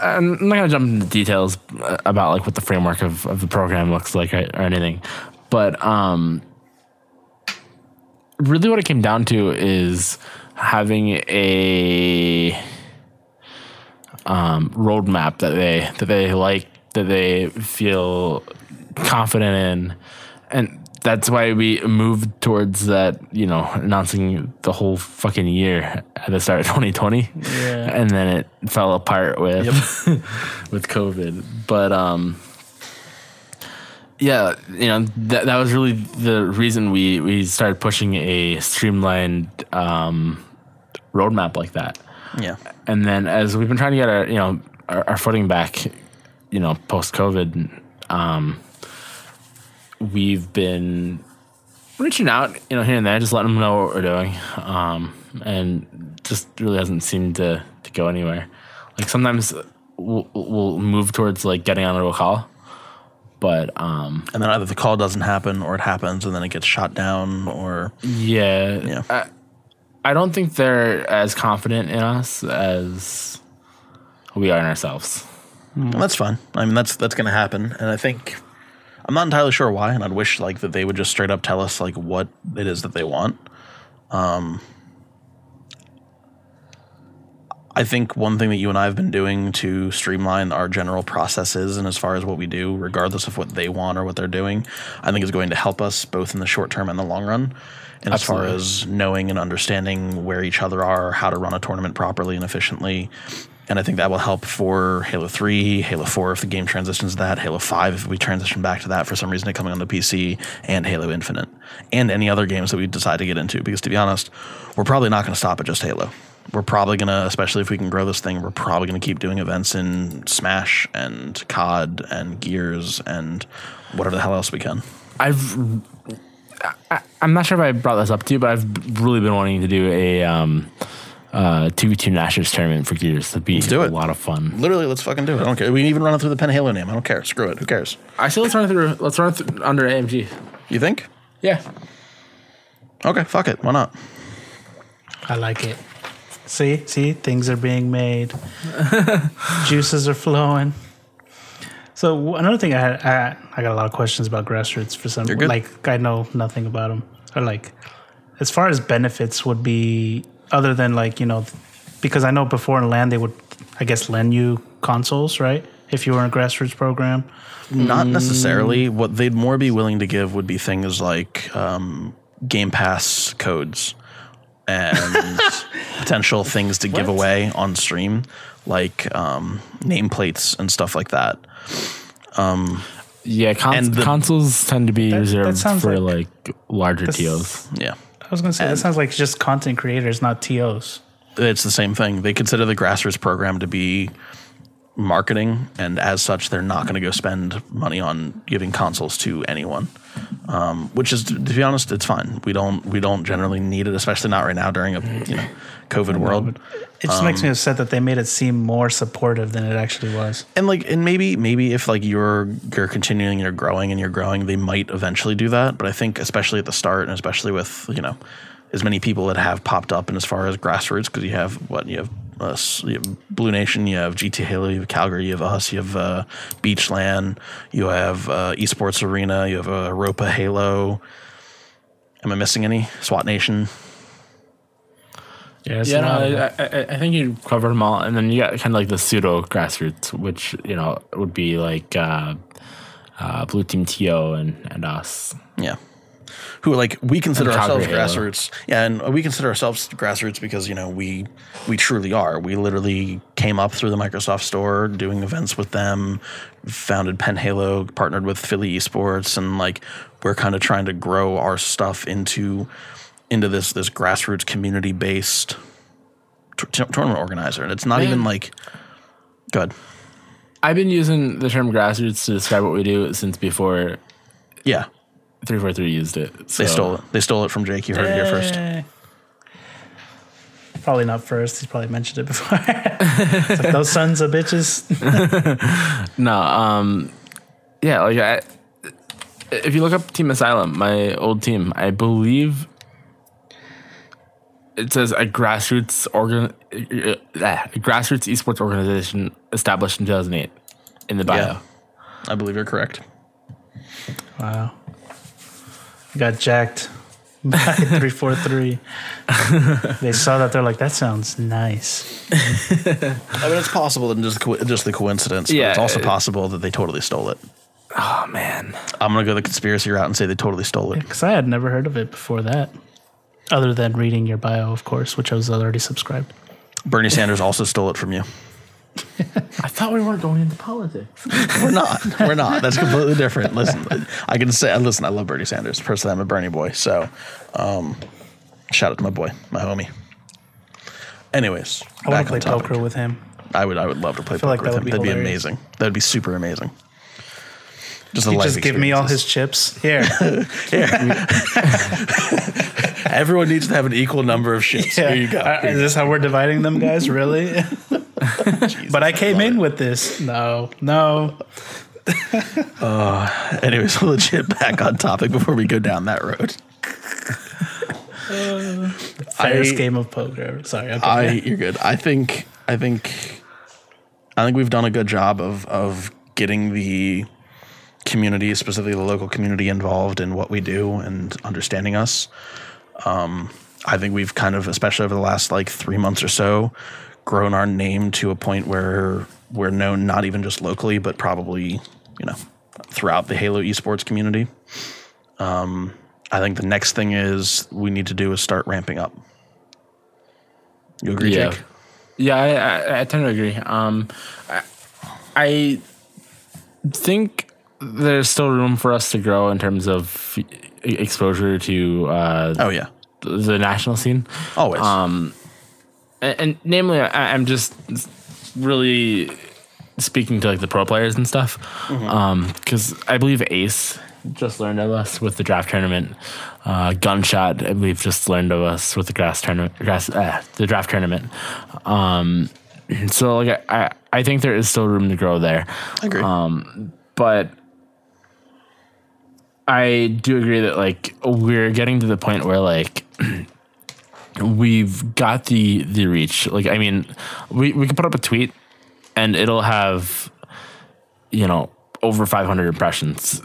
I'm not gonna jump into details uh, about like what the framework of, of the program looks like or, or anything, but um, really what it came down to is having a um, roadmap that they that they like that they feel confident in, and that's why we moved towards that. You know, announcing the whole fucking year at the start of 2020, Yeah. and then it fell apart with with COVID. But um, yeah, you know that that was really the reason we we started pushing a streamlined um, roadmap like that yeah. and then as we've been trying to get our you know our, our footing back you know post covid um we've been reaching out you know here and there just letting them know what we're doing um and just really hasn't seemed to to go anywhere like sometimes we'll, we'll move towards like getting on a call but um And then either the call doesn't happen, or it happens, and then it gets shot down, or yeah Yeah. I, I don't think they're as confident in us as we are in ourselves Well, that's fine. I mean, that's that's going to happen, and I think I'm not entirely sure why, and I'd wish like that they would just straight up tell us like what it is that they want. Um, I think one thing that you and I have been doing to streamline our general processes and as far as what we do, regardless of what they want or what they're doing, I think is going to help us both in the short term and the long run. And as far as knowing and understanding where each other are, how to run a tournament properly and efficiently. And I think that will help for Halo 3, Halo 4 if the game transitions to that, Halo 5 if we transition back to that for some reason it coming on the PC, and Halo Infinite, and any other games that we decide to get into. Because to be honest, we're probably not going to stop at just Halo. We're probably going to, especially if we can grow this thing, we're probably going to keep doing events in Smash and COD and Gears and whatever the hell else we can. I've I, I'm not sure if I brought this up to you, but I've really been wanting to do a um uh two v two Gnashers tournament for Gears. That'd be do a it. lot of fun. Literally, let's fucking do it. I don't care. We can even run it through the Pen Halo name. I don't care. Screw it. Who cares? I say let's run it through. Let's run it through under AMG. You think? Yeah, Okay, fuck it. Why not? I like it. See, see, things are being made. Juices are flowing. So another thing I had, I, I got a lot of questions about grassroots for some. You're good. Like I know nothing about them. Or like, as far as benefits would be, other than like you know, because I know before in LAN they would, I guess, lend you consoles, right? If you were in a grassroots program. Not necessarily. What they'd more be willing to give would be things like um, Game Pass codes and potential things to give What? away on stream, like um, nameplates and stuff like that. Um, Yeah, cons- And the- consoles tend to be That- that reserved sounds for like- like, larger This- TOs. Yeah. I was gonna say that sounds like just content creators, not TOs. It's the same thing. They consider the grassroots program to be marketing, and as such, they're not going to go spend money on giving consoles to anyone. Um, which is, to be honest, it's fine. We don't we don't generally need it, especially not right now during a you know COVID world. It just Um, makes me upset that they made it seem more supportive than it actually was. And like, and maybe maybe if like you're you're continuing, you're growing, and you're growing, they might eventually do that. But I think especially at the start, and especially with you know as many people that have popped up, and as far as grassroots, because you have what you have us, you have Blue Nation, you have GT Halo, you have Calgary, you have us, you have uh, Beachland, you have uh, Esports Arena, you have uh, Europa Halo. Am I missing any? SWAT Nation. Yeah, Yeah, no, I, I, I think you covered them all, and then you got kind of like the pseudo grassroots, which you know would be like uh, uh, Blue Team TO and and us. Yeah. Who like we consider And ourselves Calgary Halo. grassroots. Yeah, and we consider ourselves grassroots because, you know, we we truly are. We literally came up through the Microsoft store doing events with them, founded Pen Halo, partnered with Philly Esports, and like we're kind of trying to grow our stuff into into this this grassroots community based t- t- tournament organizer. And it's not Man. even like good. I've been using the term grassroots to describe what we do since before Yeah. Three four three used it. They stole it. They stole it from Jake. You heard it here first. Probably not first. He's probably mentioned it before. It's like, those sons of bitches. No, um, yeah, like I, if you look up Team Asylum, my old team, I believe it says a grassroots organ, uh, uh, grassroots esports organization established in 2008 in the bio. Yeah. I believe you're correct. Wow. Got jacked by 343. they saw that. They're like, that sounds nice. I mean, it's possible than just co- just the coincidence. But Yeah, it's also it- possible that they totally stole it. Oh man, I'm gonna go the conspiracy route and say they totally stole it. Because I had never heard of it before that. Other than reading your bio, of course, which I was already subscribed. Bernie Sanders also stole it from you. I thought we weren't going into politics. We're not. We're not. That's completely different. Listen, I can say, listen, I love Bernie Sanders. Personally, I'm a Bernie boy. So, um, shout out to my boy, my homie. Anyways, I want to play poker with him. I would. I would love to play like poker that with him. be That'd be amazing. That'd be super amazing. Just a You life just give me all his chips. Here. Everyone needs to have an equal number of ships. Here you go. Uh, Here is this how we're dividing them, guys? Really? but I came in with this. No, no. go. Anyways, legit back on topic before we go down that road. Fairest I- game of poker. Sorry. Okay. I you're good. I think I think I think we've done a good job of of getting the community, specifically the local community, involved in what we do and understanding us. Um, I think we've kind of, especially over the last like three months or so, grown our name to a point where we're known not even just locally, but probably you know throughout the Halo esports community. Um, I think the next thing is we need to do is start ramping up. You agree, Yeah. Jake? Yeah, I, I, I tend to agree. Um, I, I think there's still room for us to grow in terms of exposure to uh, Oh yeah, the national scene. always. Um, and, and namely, I, I'm just really speaking to like the pro players and stuff, um because I believe Ace just learned of us with the draft tournament. Uh, Gunshot, I believe, just learned of us with the grass tournament, grass, uh, the draft tournament. Um, so like I, I think there is still room to grow there. I agree. Um, but I do agree that like we're getting to the point where like we've got the the reach. Like I mean, we we can put up a tweet and it'll have you know over 500 impressions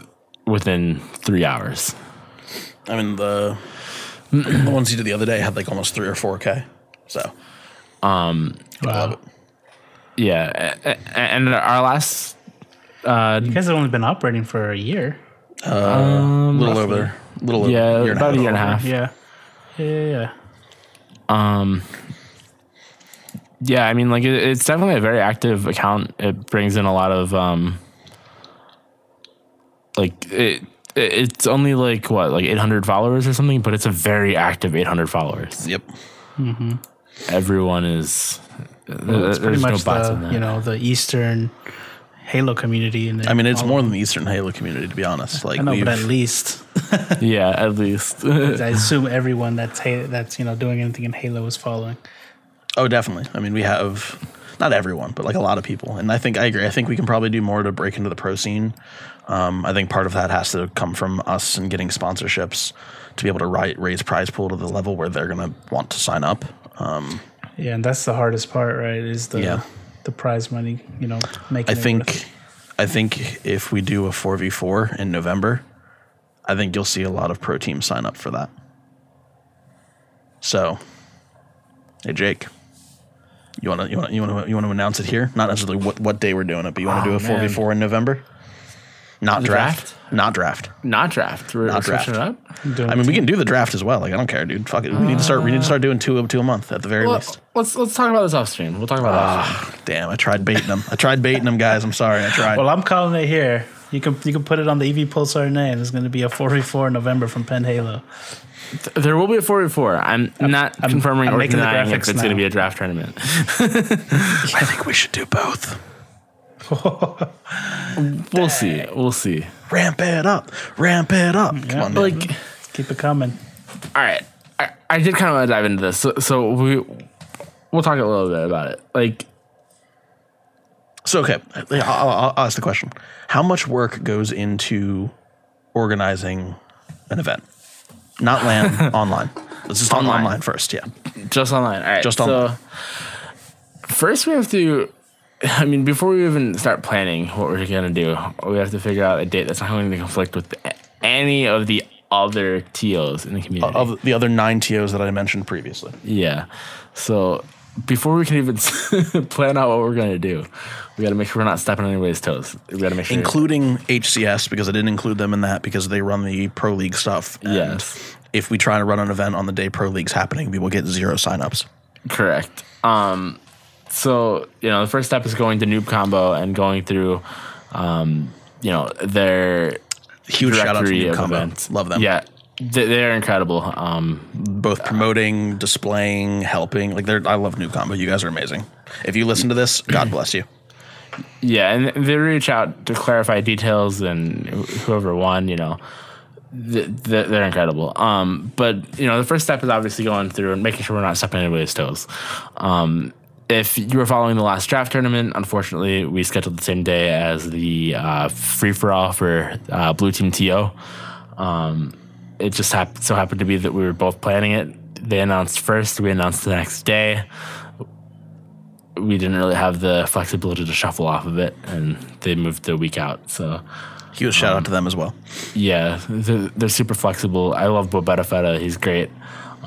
within 3 hours. I mean the the ones you did the other day had like almost three or four k. So Um I love it. yeah, a- a- and our last uh you guys have only been operating for a year. A little over. A little yeah, over, year about a year and a half. Yeah. Yeah, yeah, yeah. Um, yeah, I mean, like it, it's definitely a very active account. It brings in a lot of um, like it. it- It's only like what, like 800 followers or something, but it's a very active 800 followers. Yep. Everyone is. Well, it's pretty there's no much bots in the that. you know the Eastern Halo community. And I mean, it's more than the Eastern Halo community, to be honest. Like I know, but at least yeah, at least. I assume everyone that's that's you know doing anything in Halo is following. oh, definitely. I mean, we have not everyone, but like a lot of people, and I think I agree. I think we can probably do more to break into the pro scene. Um, I think part of that has to come from us and getting sponsorships to be able to write, raise prize pool to the level where they're going to want to sign up. Um, Yeah, and that's the hardest part, right? Is the Yeah. The prize money. You know, making. I think. I think if we do a four v four in November, I think you'll see a lot of pro teams sign up for that. So, hey Jake, you wanna you wanna you wanna you wanna announce it here? Not necessarily what what day we're doing it, but you wanna Oh, do a four v four in November? Not draft. draft? Not draft. Not draft. We're Not switching draft. it up. Doing I mean, we can do the draft as well. Like, I don't care, dude. Fuck it. We need to start. We need to uh, start doing two two a month at the very Well, least. let's let's talk about this off stream. We'll talk about ah, that. Off stream. Damn, I tried baiting them. I tried baiting them, guys. I'm sorry. I tried. Well, I'm calling it here. You can you can put it on the EV Pulsar name. It's going to be a 4v4 in November from Penn Halo. There will be a 4v4. I'm, not I'm- confirming I'm or making the denying if graphics it's going to now. be a draft tournament. I think we should do both. We'll see. We'll see. ramp it up, ramp it up. Come Yeah. on, dude. Like, Keep it coming. all right, I, I did kind of want to dive into this. So, so we we'll talk a little bit about it. Like, so okay, I'll, I'll, I'll ask the question: How much work goes into organizing an event? Not LAN online. Let's just Online. online first. Yeah, just online. All right. Just so online. First, we have to. I mean, before we even start planning what we're gonna do, we have to figure out a date that's not going to conflict with any of the other TOs in the community. of the other nine TOs that I mentioned previously. Yeah. So before we can even plan out what we're gonna do, we got to make sure we're not stepping on anybody's toes. We got to make sure. including HCS because I didn't include them in that because they run the pro league stuff. And Yes. If we try to run an event on the day pro league's happening, we will get zero signups. Correct. Um, so you know, the first step is going to Noob Combo and going through, um, you know, their Huge shout out to of Combo. events. Love them. Yeah, they- they're incredible. Um, Both promoting, displaying, helping. Like they're I love noob Combo. You guys are amazing. If you listen to this, God bless you. yeah, and they reach out to clarify details and whoever won, you know. th- th- They're incredible. Um, but you know, the first step is obviously going through and making sure we're not stepping anybody's toes. Um, if you were following the last draft tournament, unfortunately, we scheduled the same day as the uh, free for all for uh, Blue Team TO. Um, it just hap- so happened to be that we were both planning it. They announced first, we announced the next day. We didn't really have the flexibility to shuffle off of it, and they moved the week out. So, Huge shout out to them as well. yeah, they're, they're super flexible. I love Bobetta Feta; he's great.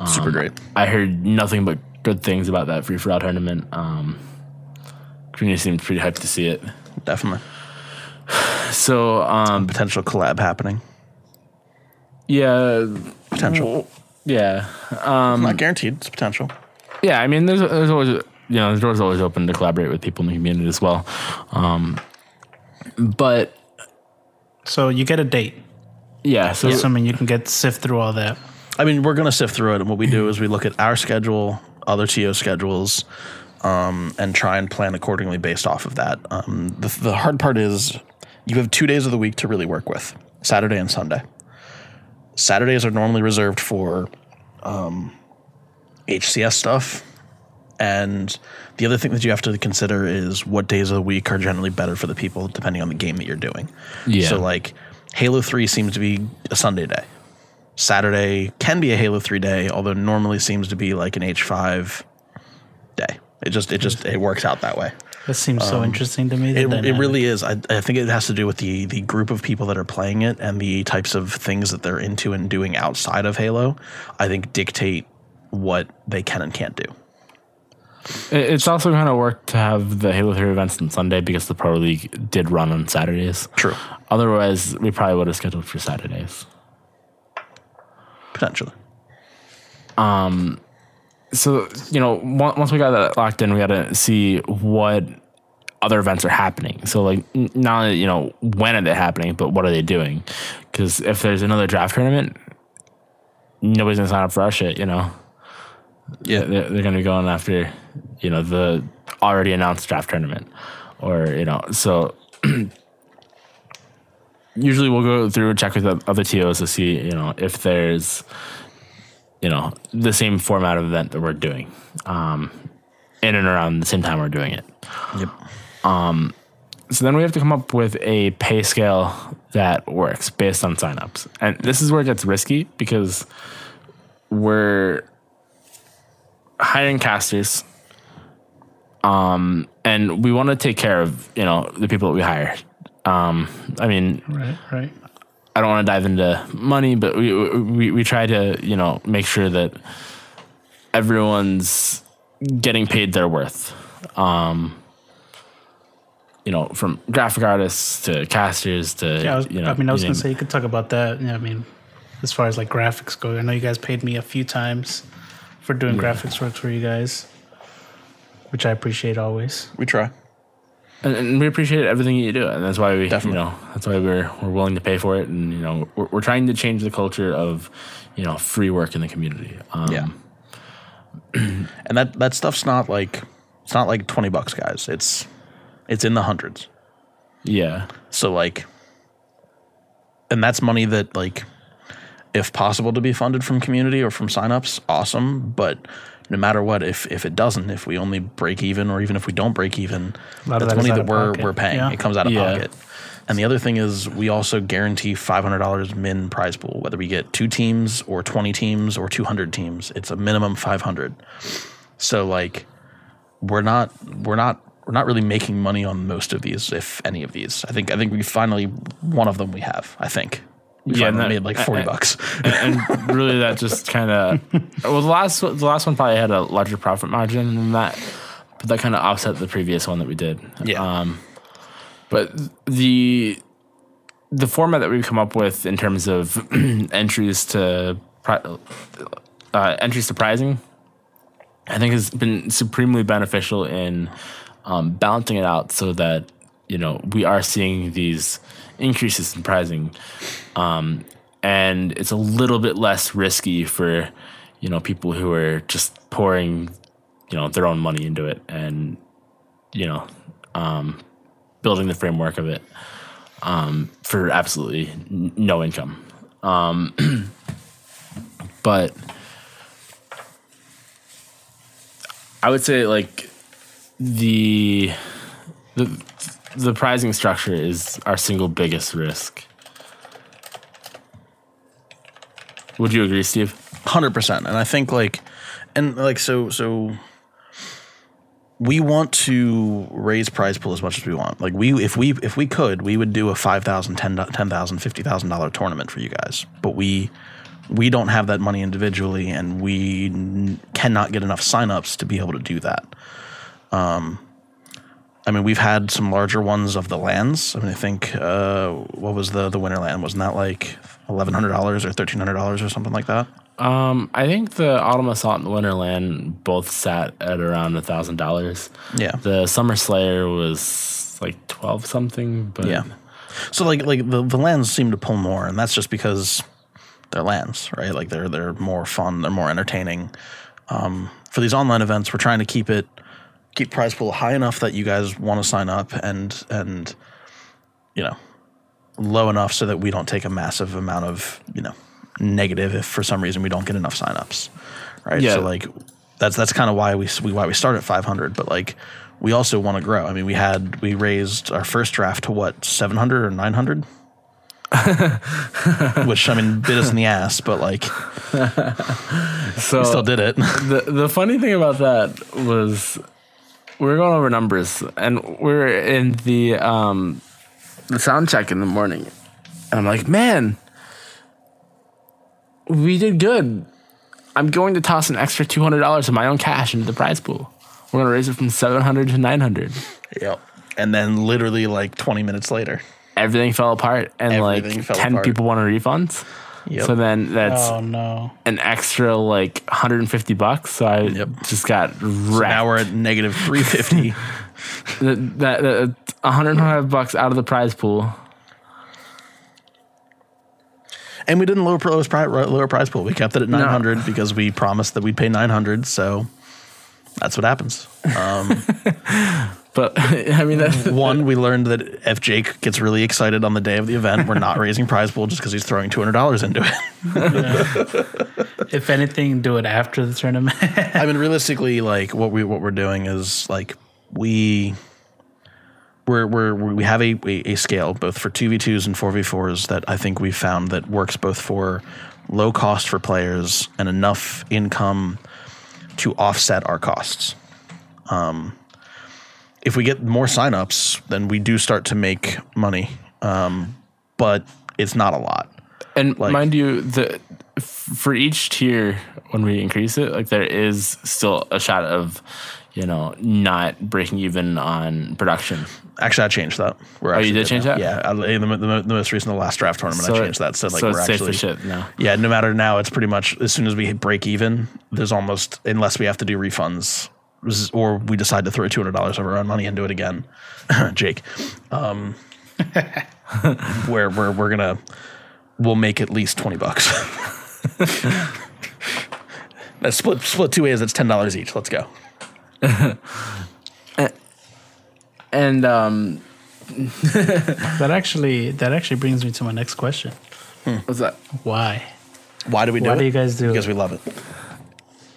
Super great. I heard nothing but good things about that free for all tournament. Um, community seemed pretty hyped to see it. Definitely. So, um, Potential collab happening. yeah, Potential. yeah, Not guaranteed. It's potential. yeah. I mean, there's there's always you know the door's always open to collaborate with people in the community as well. Um, but So you get a date, yeah, so assuming you can get sift through all that. I mean, we're gonna sift through it, and what we do is we look at our schedule, other TO schedules, um, and try and plan accordingly based off of that. Um, the, the hard part is you have two days of the week to really work with: Saturday and Sunday. Saturdays are normally reserved for um, HCS stuff, and the other thing that you have to consider is what days of the week are generally better for the people, depending on the game that you're doing. Yeah. So, like Halo Three seems to be a Sunday day. Saturday can be a Halo 3 day, although normally seems to be like an H5 day. It just it just it works out that way. That seems so interesting to me. the Um, It, it really is. I, I think it has to do with the the group of people that are playing it and the types of things that they're into and doing outside of Halo. I think dictate what they can and can't do. it's also kind of worked to have the Halo Three events on Sunday because the Pro League did run on Saturdays. True, Otherwise, we probably would have scheduled for Saturdays. Potentially. Um, so you know on- once we got that locked in we got to see what other events are happening. So like not only, you know when are they happening, but what are they doing? Because if there's another draft tournament, nobody's gonna sign up for our shit. You know, Yeah. they're, they're gonna be going after you know the already announced draft tournament, or you know so. Usually we'll go through and check with the other TOs to see, you know, if there's, you know, the same format of event that we're doing, um, in and around the same time we're doing it. Yep. So then we have to come up with a pay scale that works based on signups. And this is where it gets risky because we're hiring casters. Um, and we want to take care of, you know, the people that we hire. Um, I mean, Right, right. I don't want to dive into money, but we, we we try to you know make sure that everyone's getting paid their worth. Um, you know, from graphic artists to casters to Yeah, I, was, you know. I mean, I was gonna say you could talk about that. Yeah, I mean, as far as like graphics go, I know you guys paid me a few times for doing graphics work for you guys, which I appreciate always. We try. And, and we appreciate everything you do, and that's why we Definitely. you know that's why we're we're willing to pay for it, and you know we're, we're trying to change the culture of you know free work in the community. Um, Yeah. and that that stuff's not like it's not like 20 bucks guys. It's it's in the hundreds. yeah, So like and that's money that like if possible to be funded from community or from signups, awesome, but no matter what if if it doesn't, if we only break even or even if we don't break even, A that's that is money that we're pocket. we're paying. Yeah. It comes out of Yeah. pocket. And the other thing is we also guarantee $500 min prize pool whether we get 2 teams or 20 teams or 200 teams. It's a minimum 500. So like we're not we're not we're not really making money on most of these, if any of these. I think I think we finally one of them we have. I think we Yeah, and that- made like forty I- bucks. and, and really that just kind of well the last one- the last one probably had a larger profit margin than that but that kind of offset the previous one that we did Yeah. um but the the format that we've come up with in terms of entries to uh, entries to prizing i think has been supremely beneficial in um, balancing it out so that you know we are seeing these increases in prizing um, and it's a little bit less risky for you know people who are just pouring you know their own money into it and you know um, building the framework of it um, for absolutely n- no income. Um, but i would say like the the the pricing structure is our single biggest risk would you agree steve Hundred percent. And I think like and like so so we want to raise prize pool as much as we want. Like we if we if we could, we would do a five thousand, ten ten thousand, fifty thousand dollar tournament for you guys. But we we don't have that money individually and we n- cannot get enough signups to be able to do that. Um I mean, we've had some larger ones of the LANs. I mean, I think uh, what was the the winter land? Wasn't that like eleven hundred dollars or thirteen hundred dollars or something like that? Um, I think the Autumn Assault and the Winterland both sat at around a thousand dollars. Yeah. The Summer Slayer was like twelve something, but Yeah. So like like the, the LANs seem to pull more, and that's just because they're LANs, right? Like they're they're more fun, they're more entertaining. Um, for these online events, we're trying to keep it keep prize pool high enough that you guys want to sign up and and you know low enough so that we don't take a massive amount of you know negative if for some reason we don't get enough signups, right? Yeah. So like that's that's kind of why we, we why we start at 500, but like we also want to grow. I mean, we had we raised our first draft to what 700 or 900, which I mean bit us in the ass, but like so we still did it. the the funny thing about that was were going over numbers and we are in the um the sound check in the morning and I'm like, man, we did good. I'm going to toss an extra two hundred dollars of my own cash into the prize pool. We're gonna raise it from seven hundred to nine hundred. yep. And then literally like 20 minutes later, Everything fell apart and Everything like ten apart. people wanted refunds. Yep. So then that's Oh no. an extra like 150 bucks. So I Yep. just got wrecked. now we're at negative 350. that, that, that 125 bucks out of the prize pool. And we didn't lower lowest pri- lower prize pool. We kept it at 900 because we promised that we'd pay 900. So that's what happens. Um, But I mean, that, one, we learned that if Jake gets really excited on the day of the event, we're not raising prize pool just because he's throwing $200 into it. If anything, do it after the tournament. I mean, realistically, like what we what we're doing is like we we're, we're we have a, a, a scale both for two v twos and four v fours that I think we've found that works both for low cost for players and enough income to offset our costs. Um, if we get more signups, then we do start to make money, um, but it's not a lot. and like- mind you, the for each tier when we increase it, like there is still a shot of, you know, not breaking even on production. Actually, I changed that. We're Oh, you did change now. that? Yeah, I, the, the, the most recent, the last draft tournament, I changed that. So like so we're actually shit now. Yeah, no matter now, it's pretty much as soon as we hit break even, there's almost unless we have to do refunds or we decide to throw two hundred dollars of our own money into it again, Jake. Um, where we're we're gonna we'll make at least twenty bucks. That's split split two ways. That's ten dollars each. Let's go. And um, that actually that actually brings me to my next question. what's that? Why? Why do we do Why it? do you guys do Because it? we love it.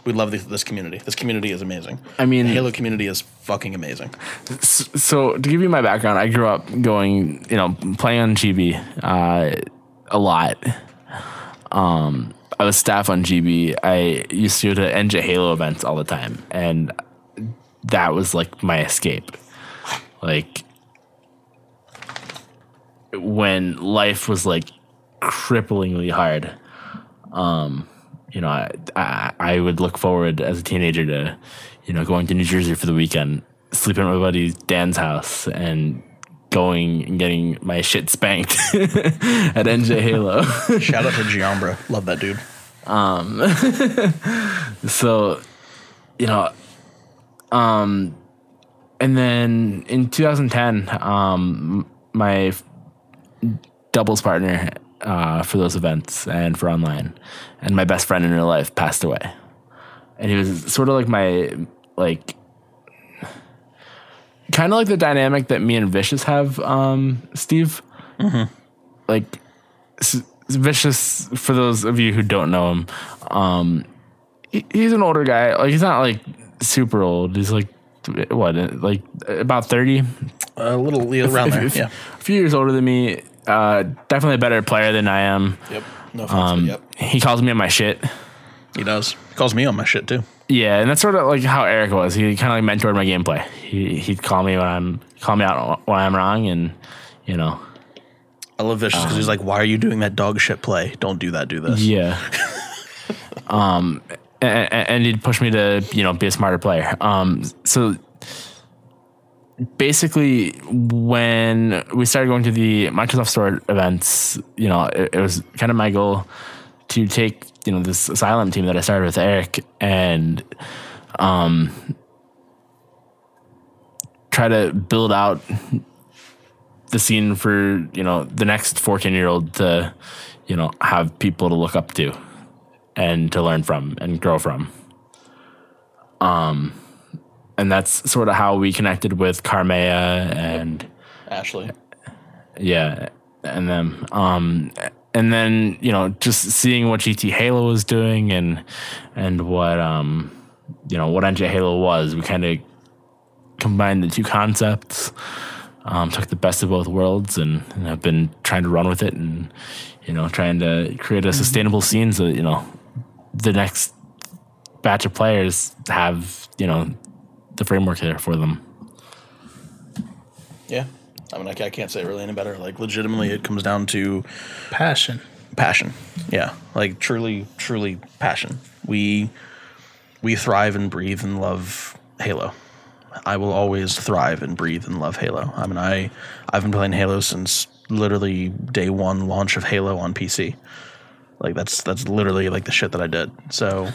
We love this, this community. This community is amazing. I mean, The Halo community is fucking amazing. So to give you my background, I grew up going, you know, playing on GB uh, a lot. Um, I was staff on GB. I used to go to NJ Halo events all the time, and that was like my escape. Like when life was like cripplingly hard. Um, you know, I, I I would look forward as a teenager to, you know, going to New Jersey for the weekend, sleeping at my buddy Dan's house, and going and getting my shit spanked at NJ Halo. Shout out to Giambra. Love that dude. Um, so, you know, um, and then in 2010, um, my doubles partner uh, for those events and for online, and my best friend in real life passed away, and he was sort of like my like. Kind of like the dynamic that me and Vicious have, um, Steve. Like, S- Vicious, for those of you who don't know him, um, he- he's an older guy. Like he's not like super old. He's like what, like about thirty, A little around there. If- Yeah. a few years older than me. Uh, definitely a better player than I am. Yep. No offense, Um, yep. He calls me on my shit. He does. He calls me on my shit too. Yeah, and that's sort of like how Eric was. He kind of like mentored my gameplay. He he'd call me when I'm call me out when I'm wrong, and you know, I love Vicious because he's like, "Why are you doing that dog shit play? Don't do that. Do this." Yeah. um, and, and he'd push me to you know be a smarter player. Um, so basically, when we started going to the Microsoft Store events, you know, it, it was kind of my goal to take you know this Asylum team that I started with Eric and um try to build out the scene for you know the next 14 year old to you know have people to look up to and to learn from and grow from. Um and that's sort of how we connected with Carmea and Ashley. yeah and then um and then you know just seeing what GT Halo was doing and and what um you know what NJ Halo was we kind of combined the two concepts um, took the best of both worlds and, and have been trying to run with it and you know trying to create a sustainable scene so that you know the next batch of players have you know the framework there for them Yeah. I mean, I, I can't say it really any better. Like, legitimately, it comes down to Passion. passion. Yeah, like truly, truly passion. We we thrive and breathe and love Halo. I will always thrive and breathe and love Halo. I mean, I I've been playing Halo since literally day one launch of Halo on PC. Like that's that's literally like the shit that I did. So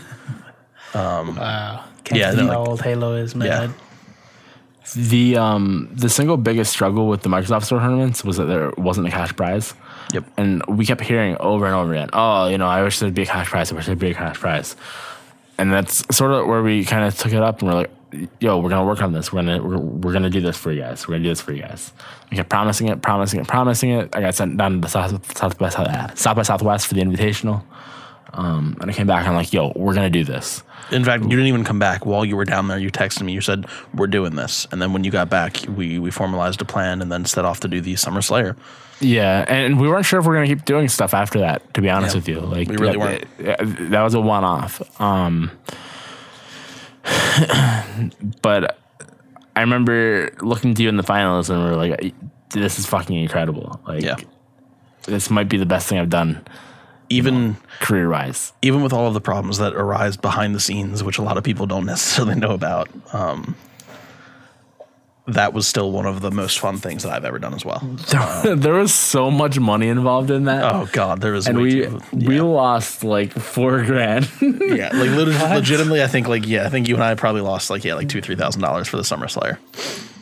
um, Wow. Can't Yeah, believe no, how like- old Halo is, man. Yeah. The um the single biggest struggle with the Microsoft Store tournaments was that there wasn't a cash prize. Yep. And we kept hearing over and over again, oh, you know, I wish there'd be a cash prize. I wish there'd be a cash prize. And that's sort of where we kind of took it up and we're like, yo, we're gonna work on this. We're gonna we're, we're gonna do this for you guys. We're gonna do this for you guys. We kept promising it, promising it, promising it. I got sent down to the South, South, by, South, South by Southwest for the Invitational. Um, and I came back and I'm like, yo, we're gonna do this. In fact, you didn't even come back while you were down there. You texted me. You said we're doing this, and then when you got back, we we formalized a plan and then set off to do the Summer Slayer. Yeah, and we weren't sure if we are gonna keep doing stuff after that. To be honest Yeah, with you, like we really that, weren't. That was a one-off. Um, but I remember looking to you in the finals, and we were like, "This is fucking incredible! Like, Yeah. this might be the best thing I've done Even career-wise." even with all of the problems that arise behind the scenes, which a lot of people don't necessarily know about, um, that was still one of the most fun things that I've ever done as well. there was so much money involved in that. Oh God, there was and we too, we lost like four grand. yeah, like lit- legitimately, I think like yeah, I think you and I probably lost like yeah, like two three thousand dollars for the Summer Slayer.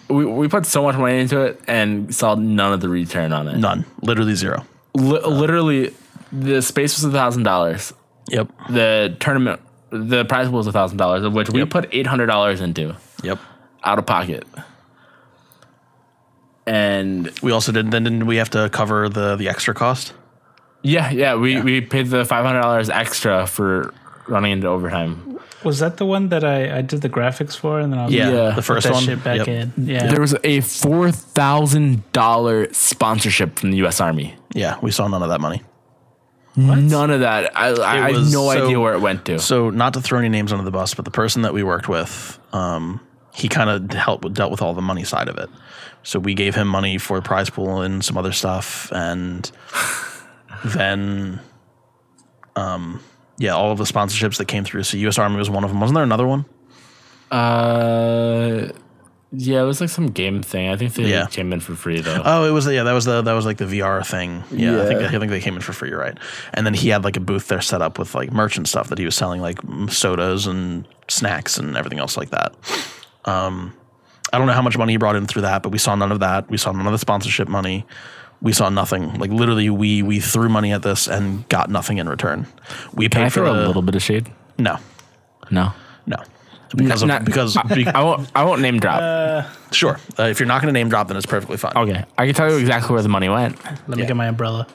we we put so much money into it and saw none of the return on it. None, literally zero. Li- literally, the space was a thousand dollars. Yep, The tournament, the prize pool was a thousand dollars, of which we Yep. put eight hundred dollars into yep. out of pocket. And We also did. Then didn't we have to cover the the extra cost? yeah, yeah, we, we paid the five hundred dollars extra for running into overtime. Was that the one that I, I did the graphics for and then I was Yeah, Yeah. the put first that one. shit back Yep. in? Yeah. There was a four thousand dollar sponsorship from the U.S. Army. Yeah, we saw none of that money. None of that. I, I, I have no so- idea where it went to. So, not to throw any names under the bus, but the person that we worked with, um, he kind of helped dealt with all the money side of it. So we gave him money for a prize pool and some other stuff, and then, um, yeah, all of the sponsorships that came through. So U.S. Army was one of them. Wasn't there another one? Uh, yeah, it was like some game thing. I think they Yeah. came in for free though. Oh, it was yeah, that was the that was like the VR thing. Yeah, I think I think they came in for free, right? And then he had like a booth there set up with like merchant stuff that he was selling, like sodas and snacks and everything else like that. Um, I don't know how much money he brought in through that, but we saw none of that. We saw none of the sponsorship money. We saw nothing. Like literally, we we threw money at this and got nothing in return. We Can paid I for throw the, a little bit of shade? no, No. No, because of, Not- because be- I won't. I won't name drop. sure. Uh, if you're not going to name drop, then it's perfectly fine. okay, I can tell you exactly where the money went. Let me get my umbrella.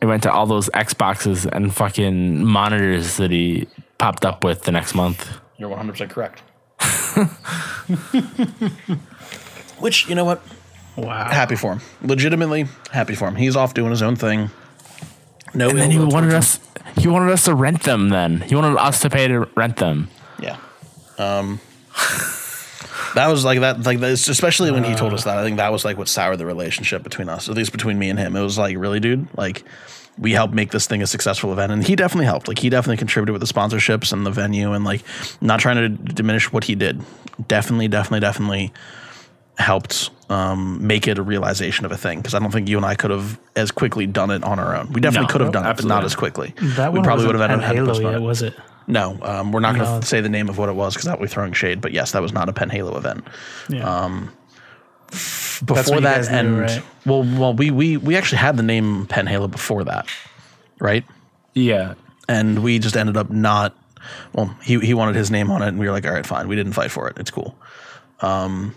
It went to all those Xboxes and fucking monitors that he popped up with the next month. You're 100% correct. Which, you know what? Wow. Happy for him. Legitimately happy for him. He's off doing his own thing. No, And then he wanted us. He wanted us to rent them. Then he wanted us to pay to rent them. Um, that was like that, like this, especially when he told us that. I think that was like what soured the relationship between us, at least between me and him. It was like, really, dude, like we helped make this thing a successful event, and he definitely helped. Like he definitely contributed with the sponsorships and the venue, and like not trying to diminish what he did. Definitely, definitely, definitely helped um, make it a realization of a thing because I don't think you and I could have as quickly done it on our own. We definitely No, could have done it, but not as quickly. That we probably would have had to Halo yet, was it? No, um, we're not going to No. say the name of what it was because that would be throwing shade. But yes, that was not a Pen Halo event. Yeah. Before what you that, guys knew, and right? well, well, we we we actually had the name Pen Halo before that, right? Yeah. And we just ended up not. Well, he he wanted his name on it, and we were like, all right, fine. We didn't fight for it. It's cool. Um,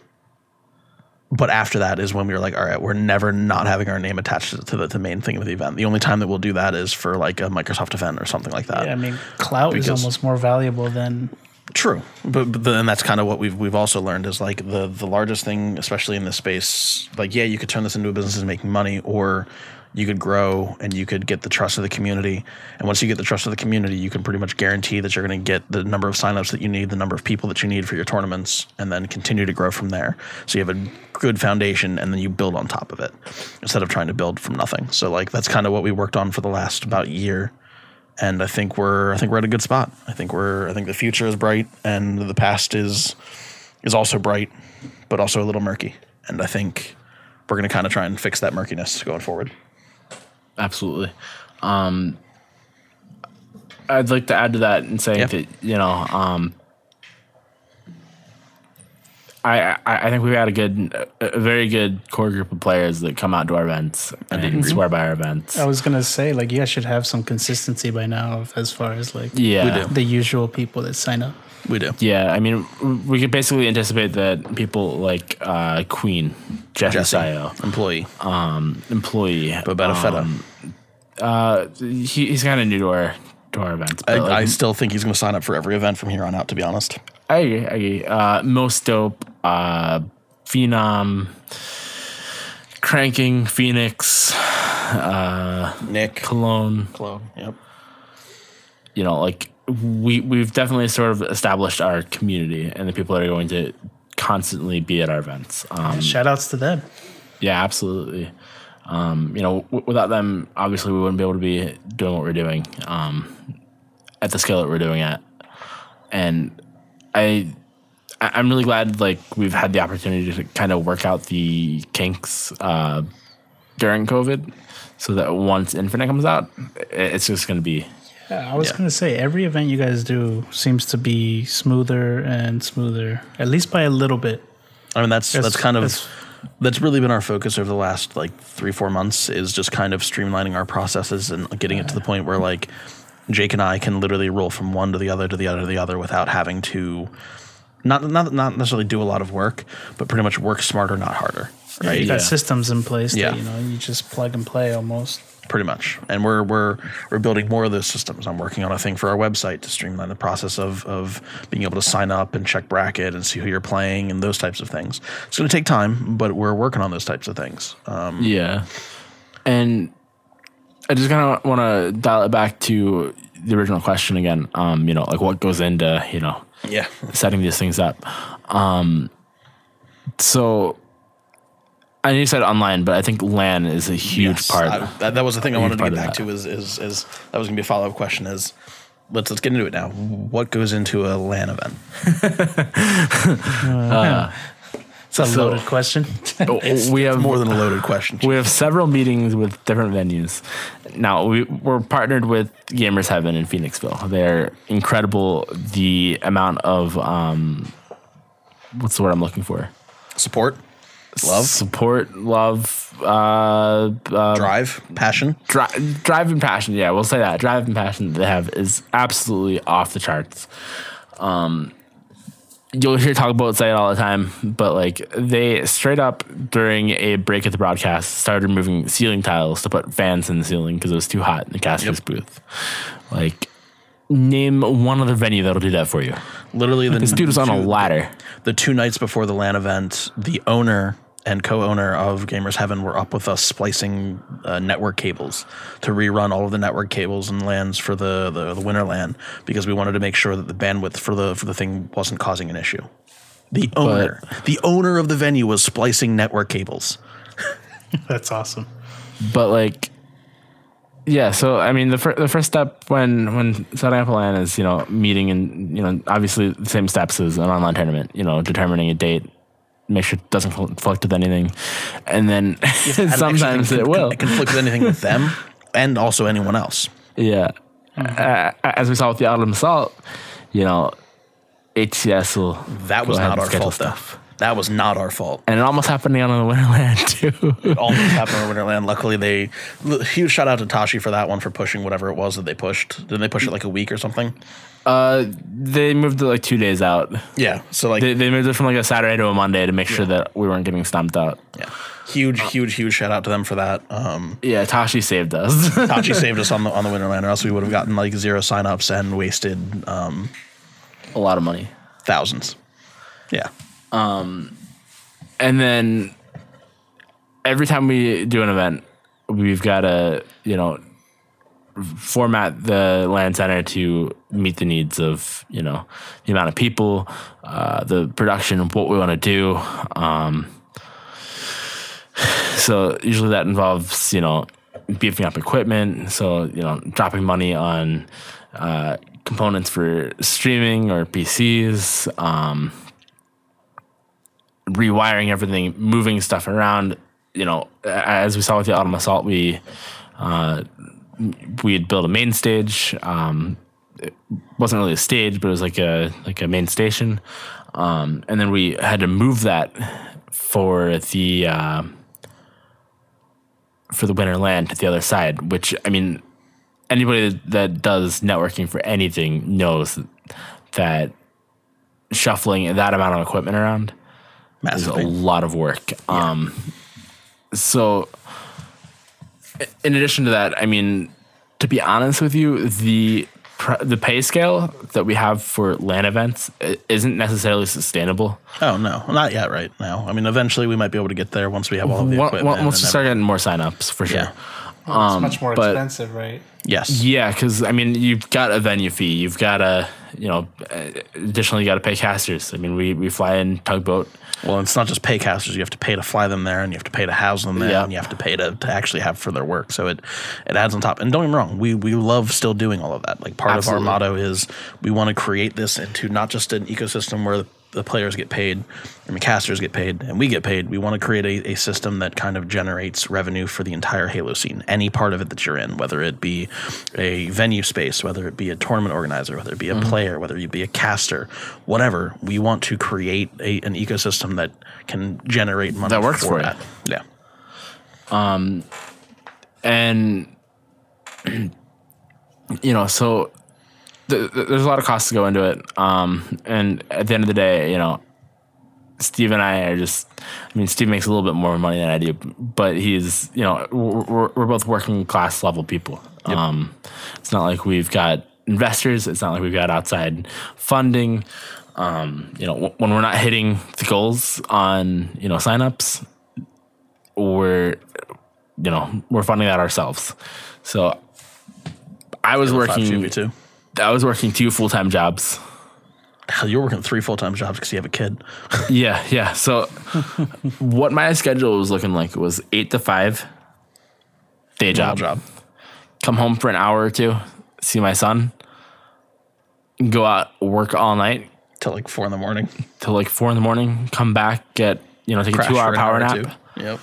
but after that is when we were like, all right, we're never not having our name attached to the, the main thing of the event. The only time that we'll do that is for like a Microsoft event or something like that. yeah, I mean, clout is almost more valuable than True, but, but then that's kind of what we've we've also learned is like the the largest thing, especially in this space. Like, yeah, you could turn this into a business and making money, or you could grow and you could get the trust of the community. And once you get the trust of the community, you can pretty much guarantee that you're going to get the number of signups that you need, the number of people that you need for your tournaments, and then continue to grow from there. So you have a good foundation, and then you build on top of it instead of trying to build from nothing. So like that's kind of what we worked on for the last about year and I think we're I think we're at a good spot. I think we're I think the future is bright and the past is is also bright, but also a little murky. And I think we're going to kind of try and fix that murkiness going forward. Absolutely. Um, I'd like to add to that and say Yeah. that you know, um, I, I I think we've got a good, a, a very good core group of players that come out to our events and swear by our events. I was gonna say like you guys should have some consistency by now as far as like yeah, We the usual people that sign up. We do. Yeah, I mean, we could basically anticipate that people like uh, Queen, Jesse, Jesse, Sayo, employee, um, employee, Babetta Feta. um, uh, he, he's kind of new to our to our events. I, like, I still think he's going to sign up for every event from here on out. To be honest, I agree. I agree. Uh, most dope, uh, Phenom, Cranking, Phoenix, Nick, Cologne. Clone. Yep. You know, like we we've definitely sort of established our community and the people that are going to constantly be at our events. Um, Shout outs to them. Yeah, absolutely. Um, you know, w- without them, obviously, we wouldn't be able to be doing what we're doing um, at the scale that we're doing at. And I, I'm really glad like we've had the opportunity to kind of work out the kinks uh, during COVID, so that once Infinite comes out, it's just going to be Yeah, I was Yeah. gonna say every event you guys do seems to be smoother and smoother, at least by a little bit. I mean, that's It's- that's kind of that's really been our focus over the last like three four months is just kind of streamlining our processes and getting it to the point where like Jake and I can literally roll from one to the other to the other to the other without having to not not not necessarily do a lot of work, but pretty much work smarter, not harder. Right. You got Yeah. systems in place Yeah. that you know you just plug and play almost. Pretty much. And we're we're we're building more of those systems. I'm working on a thing for our website to streamline the process of of being able to sign up and check bracket and see who you're playing and those types of things. It's going to take time, but we're working on those types of things. Um, Yeah. And I just kind of want to dial it back to the original question again. Um, you know, like what goes into, you know, yeah, setting these things up. Um, so I know you said online, but I think LAN is a huge Yes, part. I- that, that was the thing I wanted to get back that. to. Is is is that was going to be a follow up question? Is let's let's get into it now. What goes into a LAN event? It's a So- loaded question. we have More than a loaded question. we have several meetings with different venues. Now we, we're partnered with Gamers Heaven in Phoenixville. They're incredible. The amount of um, what's the word I'm looking for? Support, love, support, love, uh, uh, drive, passion. dri- drive and passion. Yeah, we'll say that drive and passion that they have is absolutely off the charts. Um, you'll hear talk about say it all the time, but like they straight up during a break at the broadcast started removing ceiling tiles to put fans in the ceiling because it was too hot in the caster's Yep. booth. Like, name one other venue that'll do that for you. Literally, the This dude was on a ladder. the two nights before the LAN event, the owner and co-owner of Gamers Heaven were up with us splicing uh, network cables to rerun all of the network cables and LANs for the, the the winter LAN because we wanted to make sure that the bandwidth for the for the thing wasn't causing an issue. The owner, the owner of the venue was splicing network cables. That's awesome. but like yeah so i mean the, fir- the first step when when setting up a LAN is you know meeting and you know obviously the same steps as an online tournament you know determining a date make sure it doesn't conflict with anything and then sometimes it will conflict with anything with them and also anyone else. yeah uh, as we saw with the autumn assault you know hcs will That was go ahead not and our schedule fault, though. That was not our fault. and it almost happened again on the Winter LAN too It almost happened in Winter LAN. Luckily, they huge shout out to Tashi for that one for pushing whatever it was that they pushed. Didn't they push it like a week or something? uh they moved it like two days out Yeah. So like, they, they moved it from like a saturday to a monday to make sure that we weren't getting stumped out yeah, huge, huge, huge shout out to them for that. Um, Yeah, Tashi saved us. Tashi saved us on the on the Winter LAN, or else we would have gotten like zero signups and wasted um, a lot of money. thousands. Yeah. And then every time we do an event, we've got to, you know, format the LAN center to meet the needs of, you know, the amount of people, uh, the production, of what we want to do. Um, so usually that involves, you know, beefing up equipment. So, you know, dropping money on uh, components for streaming or PCs. Um, rewiring everything, moving stuff around. You know, as we saw with the Autumn Assault, we uh, we had built a main stage. Um, it wasn't really a stage, but it was like a like a main station. um, and then we had to move that for the uh, for the winter LAN to the other side. Which I mean, anybody that, that does networking for anything knows that shuffling that amount of equipment around is a lot of work. Um, so, in addition to that, I mean, to be honest with you, the the pay scale that we have for LAN events isn't necessarily sustainable. Oh no, not yet. Right now, I mean, eventually we might be able to get there once we have all of the Once equipment. once we and start getting more signups, for sure. Yeah. Well, it's much more but- expensive, right? yes, Yeah, because I mean, you've got a venue fee. You've got to, you know, additionally, you got to pay casters. I mean, we, we fly in tugboat. Well, it's not just pay casters. You have to pay to fly them there, and you have to pay to house them there, Yeah. and you have to pay to, to actually have for their work. So it it adds on top. And don't get me wrong, we we love still doing all of that. Like part Absolutely. of our motto is we want to create this into not just an ecosystem where the players get paid, and the casters get paid, and we get paid. We want to create a, a system that kind of generates revenue for the entire Halo scene, any part of it that you're in, whether it be a venue space, whether it be a tournament organizer, whether it be a Mm-hmm. player, whether you be a caster, whatever. We want to create a, an ecosystem that can generate money That works for you. that. Yeah. Um, and you know so th- th- there's a lot of costs to go into it. Um and at the end of the day you know steve and i are just i mean steve makes a little bit more money than i do but he's you know we're, we're- both working class level people. Um it's not like we've got investors. It's not like we've got outside funding. Um you know w- when we're not hitting the goals on you know signups we're you know we're funding that ourselves. So i was working too. I was working two full-time jobs Hell, you're working three full time jobs because you have a kid. yeah yeah so what my schedule was looking like was eight to five day Job. job, job. come home for an hour or two see my son go out work all night Till like four in the morning. till like four in the morning come back get you know take a two hour power or nap two. Yep.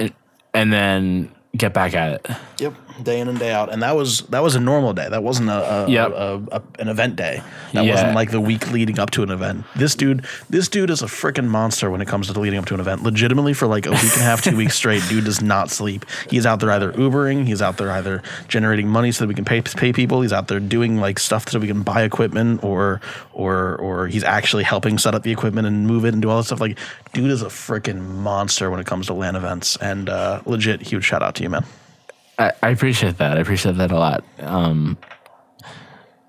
and, and then get back at it Yep. Day in and day out, and that was that was a normal day. That wasn't a, a, Yep. a, a an event day. That Yeah. wasn't like the week leading up to an event. This dude, this dude is a freaking monster when it comes to leading up to an event. Legitimately, for like a week and a half, two weeks straight, dude does not sleep. He's out there either Ubering, he's out there either generating money so that we can pay pay people. He's out there doing like stuff so we can buy equipment, or or or he's actually helping set up the equipment and move it and do all that stuff. Like, dude is a freaking monster when it comes to LAN events. And uh, legit, huge shout out to you, man. I, I appreciate that. I appreciate that a lot. Um,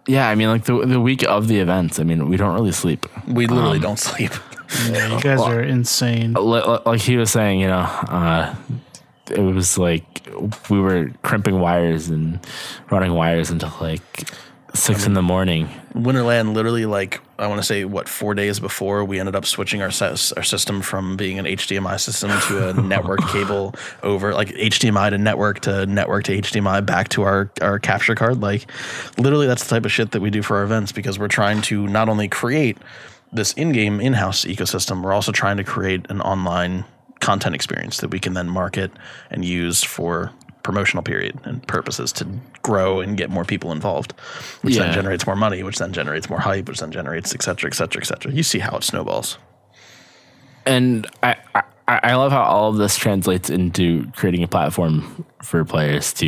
yeah, I mean, like the the week of the events, I mean, we don't really sleep. We literally don't sleep. Yeah, you guys are insane. Li- li- Like he was saying, you know, uh, it was like we were crimping wires and running wires until like six in the morning. Winter LAN literally like I want to say what four days before we ended up switching our ses- our system from being an HDMI system to a network cable over like HDMI to network to network to HDMI back to our our capture card like literally that's the type of shit that we do for our events because we're trying to not only create this in-game in-house ecosystem we're also trying to create an online content experience that we can then market and use for promotional period and purposes to grow and get more people involved which then generates more money which then generates more hype which then generates et cetera et cetera et cetera you see how it snowballs And I, I I love how all of this translates into creating a platform for players to,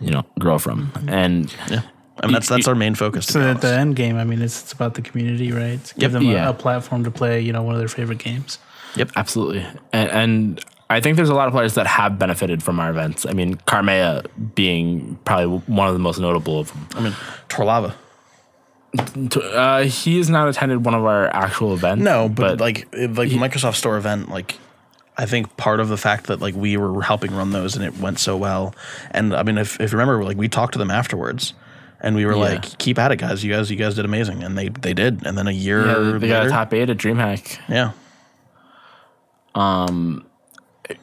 you know, grow from. And yeah I mean that's that's our main focus So at the end game, I mean, it's, it's about the community, right? To give Yep. them a, Yeah. a platform to play, you know, one of their favorite games. Yep, absolutely. And, and I think there's a lot of players that have benefited from our events. I mean, Carmea being probably one of the most notable of them. I mean Torlava Uh, he has not attended one of our actual events. no but, like like the Microsoft Store event like I think part of the fact that like we were helping run those and it went so well and I mean if if you remember like we talked to them afterwards and we were Yeah. like keep at it guys you guys you guys did amazing and they they did and then a year yeah, they later got a top eight at DreamHack. yeah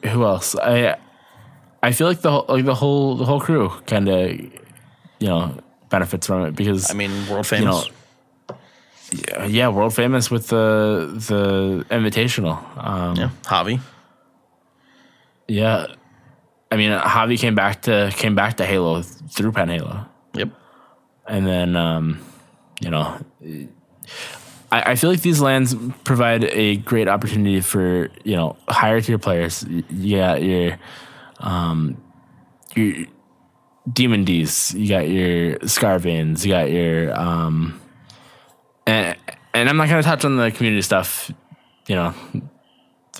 Who else? I I feel like the whole, like the whole the whole crew kind of you know benefits from it because I mean world famous know, yeah, world famous with the the invitational. Um, yeah Javi Yeah, I mean, Javi came back to came back to Halo through Pen Halo, yep and then um, you know, I, I feel like these LANs provide a great opportunity for you know higher tier players. You got your um your demon D's, you got your Scarvains, you got your um and and I'm not gonna touch on the community stuff, you know,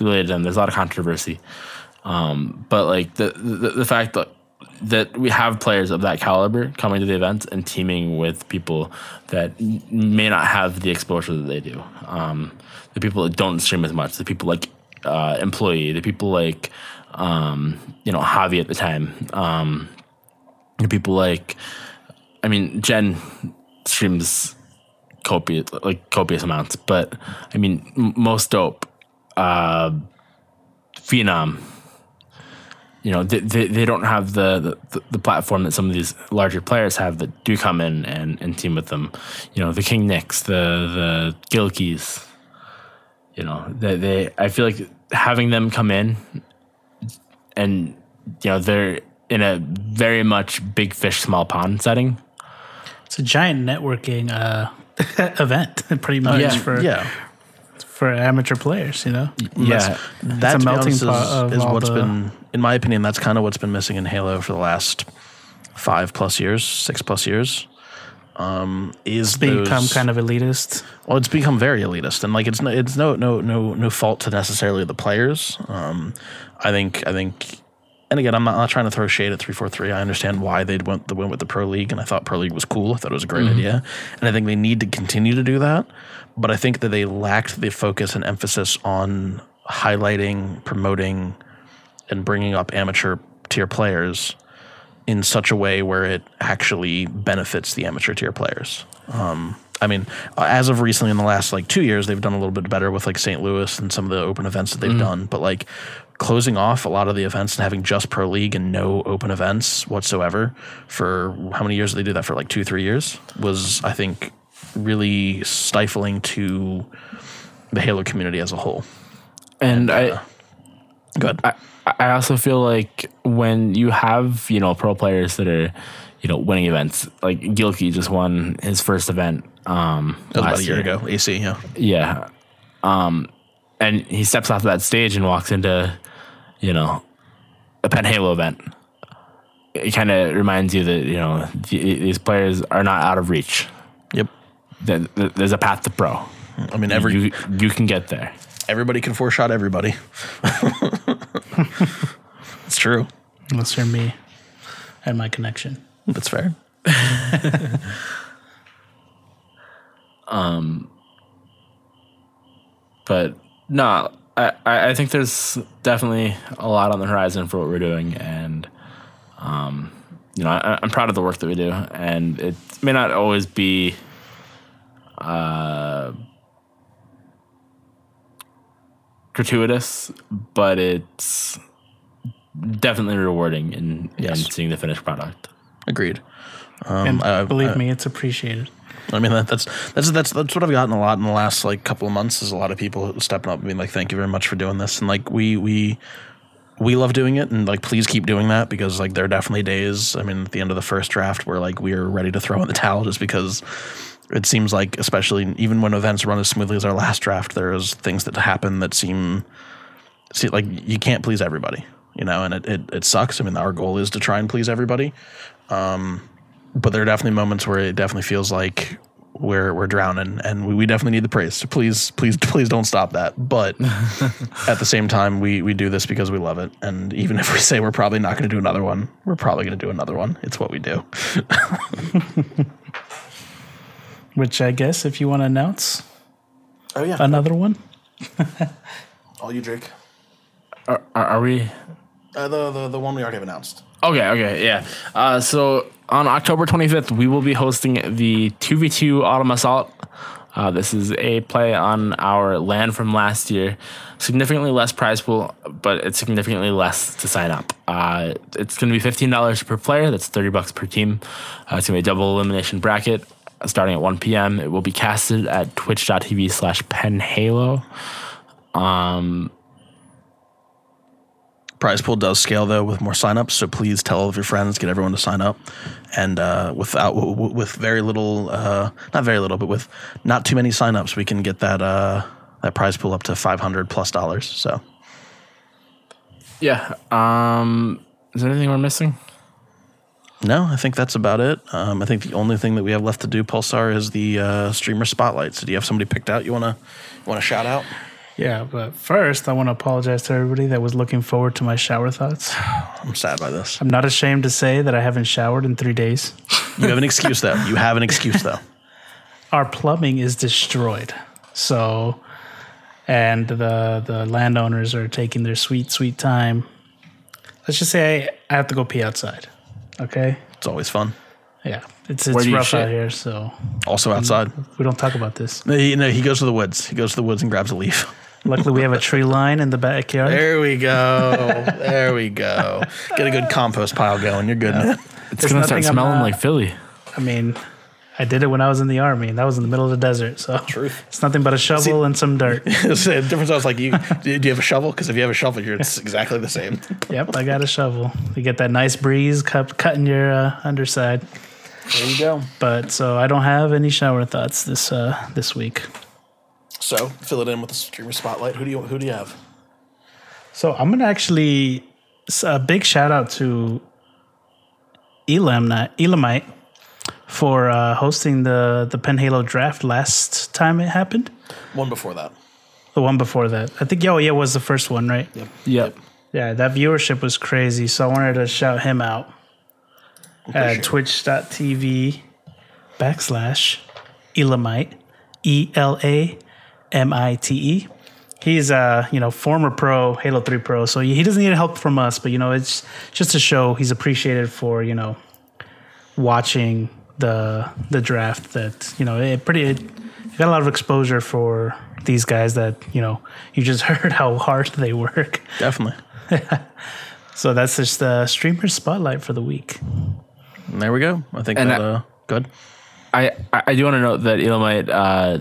related to them. There's a lot of controversy. Um, but like the, the the fact that that we have players of that caliber coming to the event and teaming with people that may not have the exposure that they do. Um, the people that don't stream as much, the people like uh, employee, the people like um, you know Javi at the time, um, the people like I mean Jen streams copious like copious amounts, but I mean m- most dope, uh, Phenom you know they, they, they don't have the, the the platform that some of these larger players have that do come in and, and team with them you know the king nicks the the gilkeys you know they, they i feel like having them come in and you know they're in a very much big fish small pond setting It's a giant networking uh, event, pretty much Yeah. for yeah. For amateur players. You know, yeah That a melting honest, is, pot of is all what's the- been, in my opinion, that's kind of what's been missing in Halo for the last five plus years, six plus years. Um, is become those- kind of elitist. well, it's become very elitist, and like it's no, it's no, no, no, no fault to necessarily the players. Um, I think, I think, and again, I'm not, not trying to throw shade at three four three. I understand why they went the went with the pro league, and I thought pro league was cool. I thought it was a great idea, and I think they need to continue to do that. But I think that they lacked the focus and emphasis on highlighting, promoting, and bringing up amateur tier players in such a way where it actually benefits the amateur tier players. Um, I mean, as of recently, in the last like two years, they've done a little bit better with like St. Louis and some of the open events that they've done. But like closing off a lot of the events and having just pro league and no open events whatsoever for how many years did they do that for? Like two, three years was, I think, really stifling to the Halo community as a whole. and i Good. I, I also feel like when you have you know pro players that are you know winning events like Gilkey just won his first event um that was about last a year ago. AC, yeah. yeah um and he steps off that stage and walks into you know a Penn Halo event it kind of reminds you that you know th- these players are not out of reach Yep. that that there's a path to pro I mean, every you you can get there everybody can four shot everybody. it's true. Unless you're me and my connection. That's fair. Um, but no, I, I I think there's definitely a lot on the horizon for what we're doing, and um, you know, I, I'm proud of the work that we do, and it may not always be, uh, gratuitous, but it's definitely rewarding in, Yes. in seeing the finished product. Agreed. and I- believe I- me, it's appreciated. I mean, that, that's that's that's that's what I've gotten a lot in the last like couple of months. Is a lot of people stepping up and being like, "Thank you very much for doing this," and like we we we love doing it, and like please keep doing that because like there are definitely days. I mean, at the end of the first draft, where like we are ready to throw in the towel just because it seems like, especially even when events run as smoothly as our last draft, there's things that happen that seem see like you can't please everybody, you know, and it, it it sucks. I mean, our goal is to try and please everybody, um, but there are definitely moments where it definitely feels like we're we're drowning, and we, we definitely need the praise. So please, please, please don't stop that. But at the same time, we we do this because we love it, and even if we say we're probably not going to do another one, we're probably going to do another one. It's what we do. Which I guess if you want to announce Oh yeah, another one, all you Drake. Are, are, are we? Uh, the, the the one we already have announced. Okay, okay, yeah. Uh, so on October 25th, we will be hosting the 2v2 Autumn Assault. Uh, this is a play on our LAN from last year. Significantly less prize pool, but it's significantly less to sign up. Uh, it's going to be $15 per player. That's 30 bucks per team. Uh, it's going to be a double elimination bracket starting at 1 p.m. It will be casted at twitch.tv slash penhalo. Prize pool does scale though with more signups, so please tell all of your friends, get everyone to sign up, and uh, without w- w- with very little, uh, not very little, but with not too many signups, we can get that uh, that prize pool up to five hundred plus dollars. So Yeah. Um, is there anything we're missing? no, I think that's about it. Um, I think the only thing that we have left to do, Pulsar, is the uh, streamer spotlight. So do you have somebody picked out you wanna you want to shout out? Yeah, but first I want to apologize to everybody that was looking forward to my shower thoughts. I'm sad by this. I'm not ashamed to say that I haven't showered in three days. You have an excuse though. You have an excuse though. Our plumbing is destroyed. So, and the the landowners are taking their sweet sweet time. Let's just say I, I have to go pee outside. Okay. It's always fun. Yeah, it's it's rough out here, so Also mm, outside. we don't talk about this. No, he, no, he goes to the woods. He goes to the woods and grabs a leaf. Luckily, we have a tree line in the backyard. There we go. There we go. Get a good compost pile going. You're good, man. It's There's gonna start I'm smelling not- like Philly. I mean, I did it when I was in the army, and that was in the middle of the desert. So Truth. it's nothing but a shovel and some dirt. the difference I was like, you do you have a shovel? Because if you have a shovel, you're it's exactly the same. yep, I got a shovel. You get that nice breeze cut, cutting your uh, underside. There you go. But so I don't have any shower thoughts this uh, this week. So fill it in with the streamer spotlight. Who do you who do you have? So I'm gonna actually a big shout out to Elam Elamite for uh, hosting the the Pen Halo draft last time it happened. One before that. The one before that, I think. Oh, yeah, was the first one, right? Yep. Yep. Yeah, that viewership was crazy. So I wanted to shout him out at Appreciate it. twitch.tv backslash Elamite, E L A M I T E. He's a you know former pro, Halo Three pro, so he doesn't need help from us. But you know, it's just to show he's appreciated for you know watching the the draft. That you know, it pretty it, it got a lot of exposure for these guys that you know you just heard how hard they work. Definitely. So that's just the streamer spotlight for the week. And there we go. I think And that I- uh good. I, I I do want to note that Elamite uh,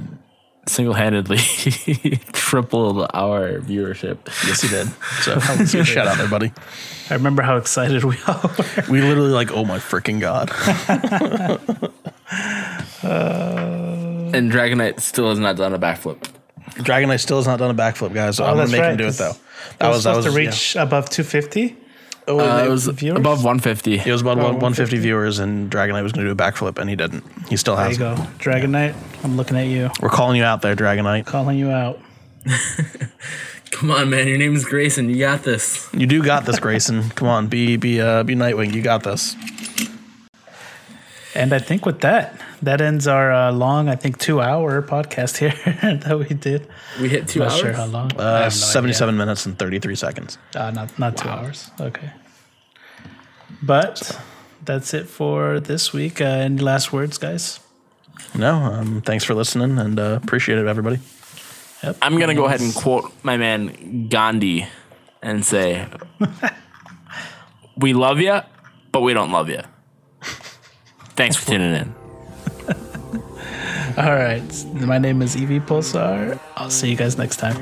single-handedly tripled our viewership. Yes, he did. So shout out there, buddy. I remember how excited we all were. We literally like, oh my freaking god. Uh, and Dragonite still has not done a backflip. Dragonite still has not done a backflip, guys. So I'm gonna Oh, that's make him do it though. That was was that supposed was to yeah. reach above 250. Oh, Uh, it it was viewers? above 150. It was about Oh, 150 viewers, and Dragon Knight was going to do a backflip, and he didn't. He still has. There you go. Dragon Knight, I'm looking at you, We're calling you out there, Dragon Knight. calling you out. Come on, man. Your name is Grayson. You got this. You do got this, Grayson. Come on, be be uh, be Nightwing. You got this. And I think with that, that ends our uh, long, I think, two hour podcast here that we did. We hit 2 Not hours. sure how long. Uh, no 77 minutes and 33 seconds. idea. Uh, not not two hours. Okay. But that's it for this week. Uh, any last words, guys? No, um, thanks for listening, and uh, appreciate it, everybody. Yep. I'm gonna go ahead and quote my man Gandhi and say, "We love you, but we don't love you." Thanks for tuning in. All right. My name is Evie Pulsar. I'll see you guys next time.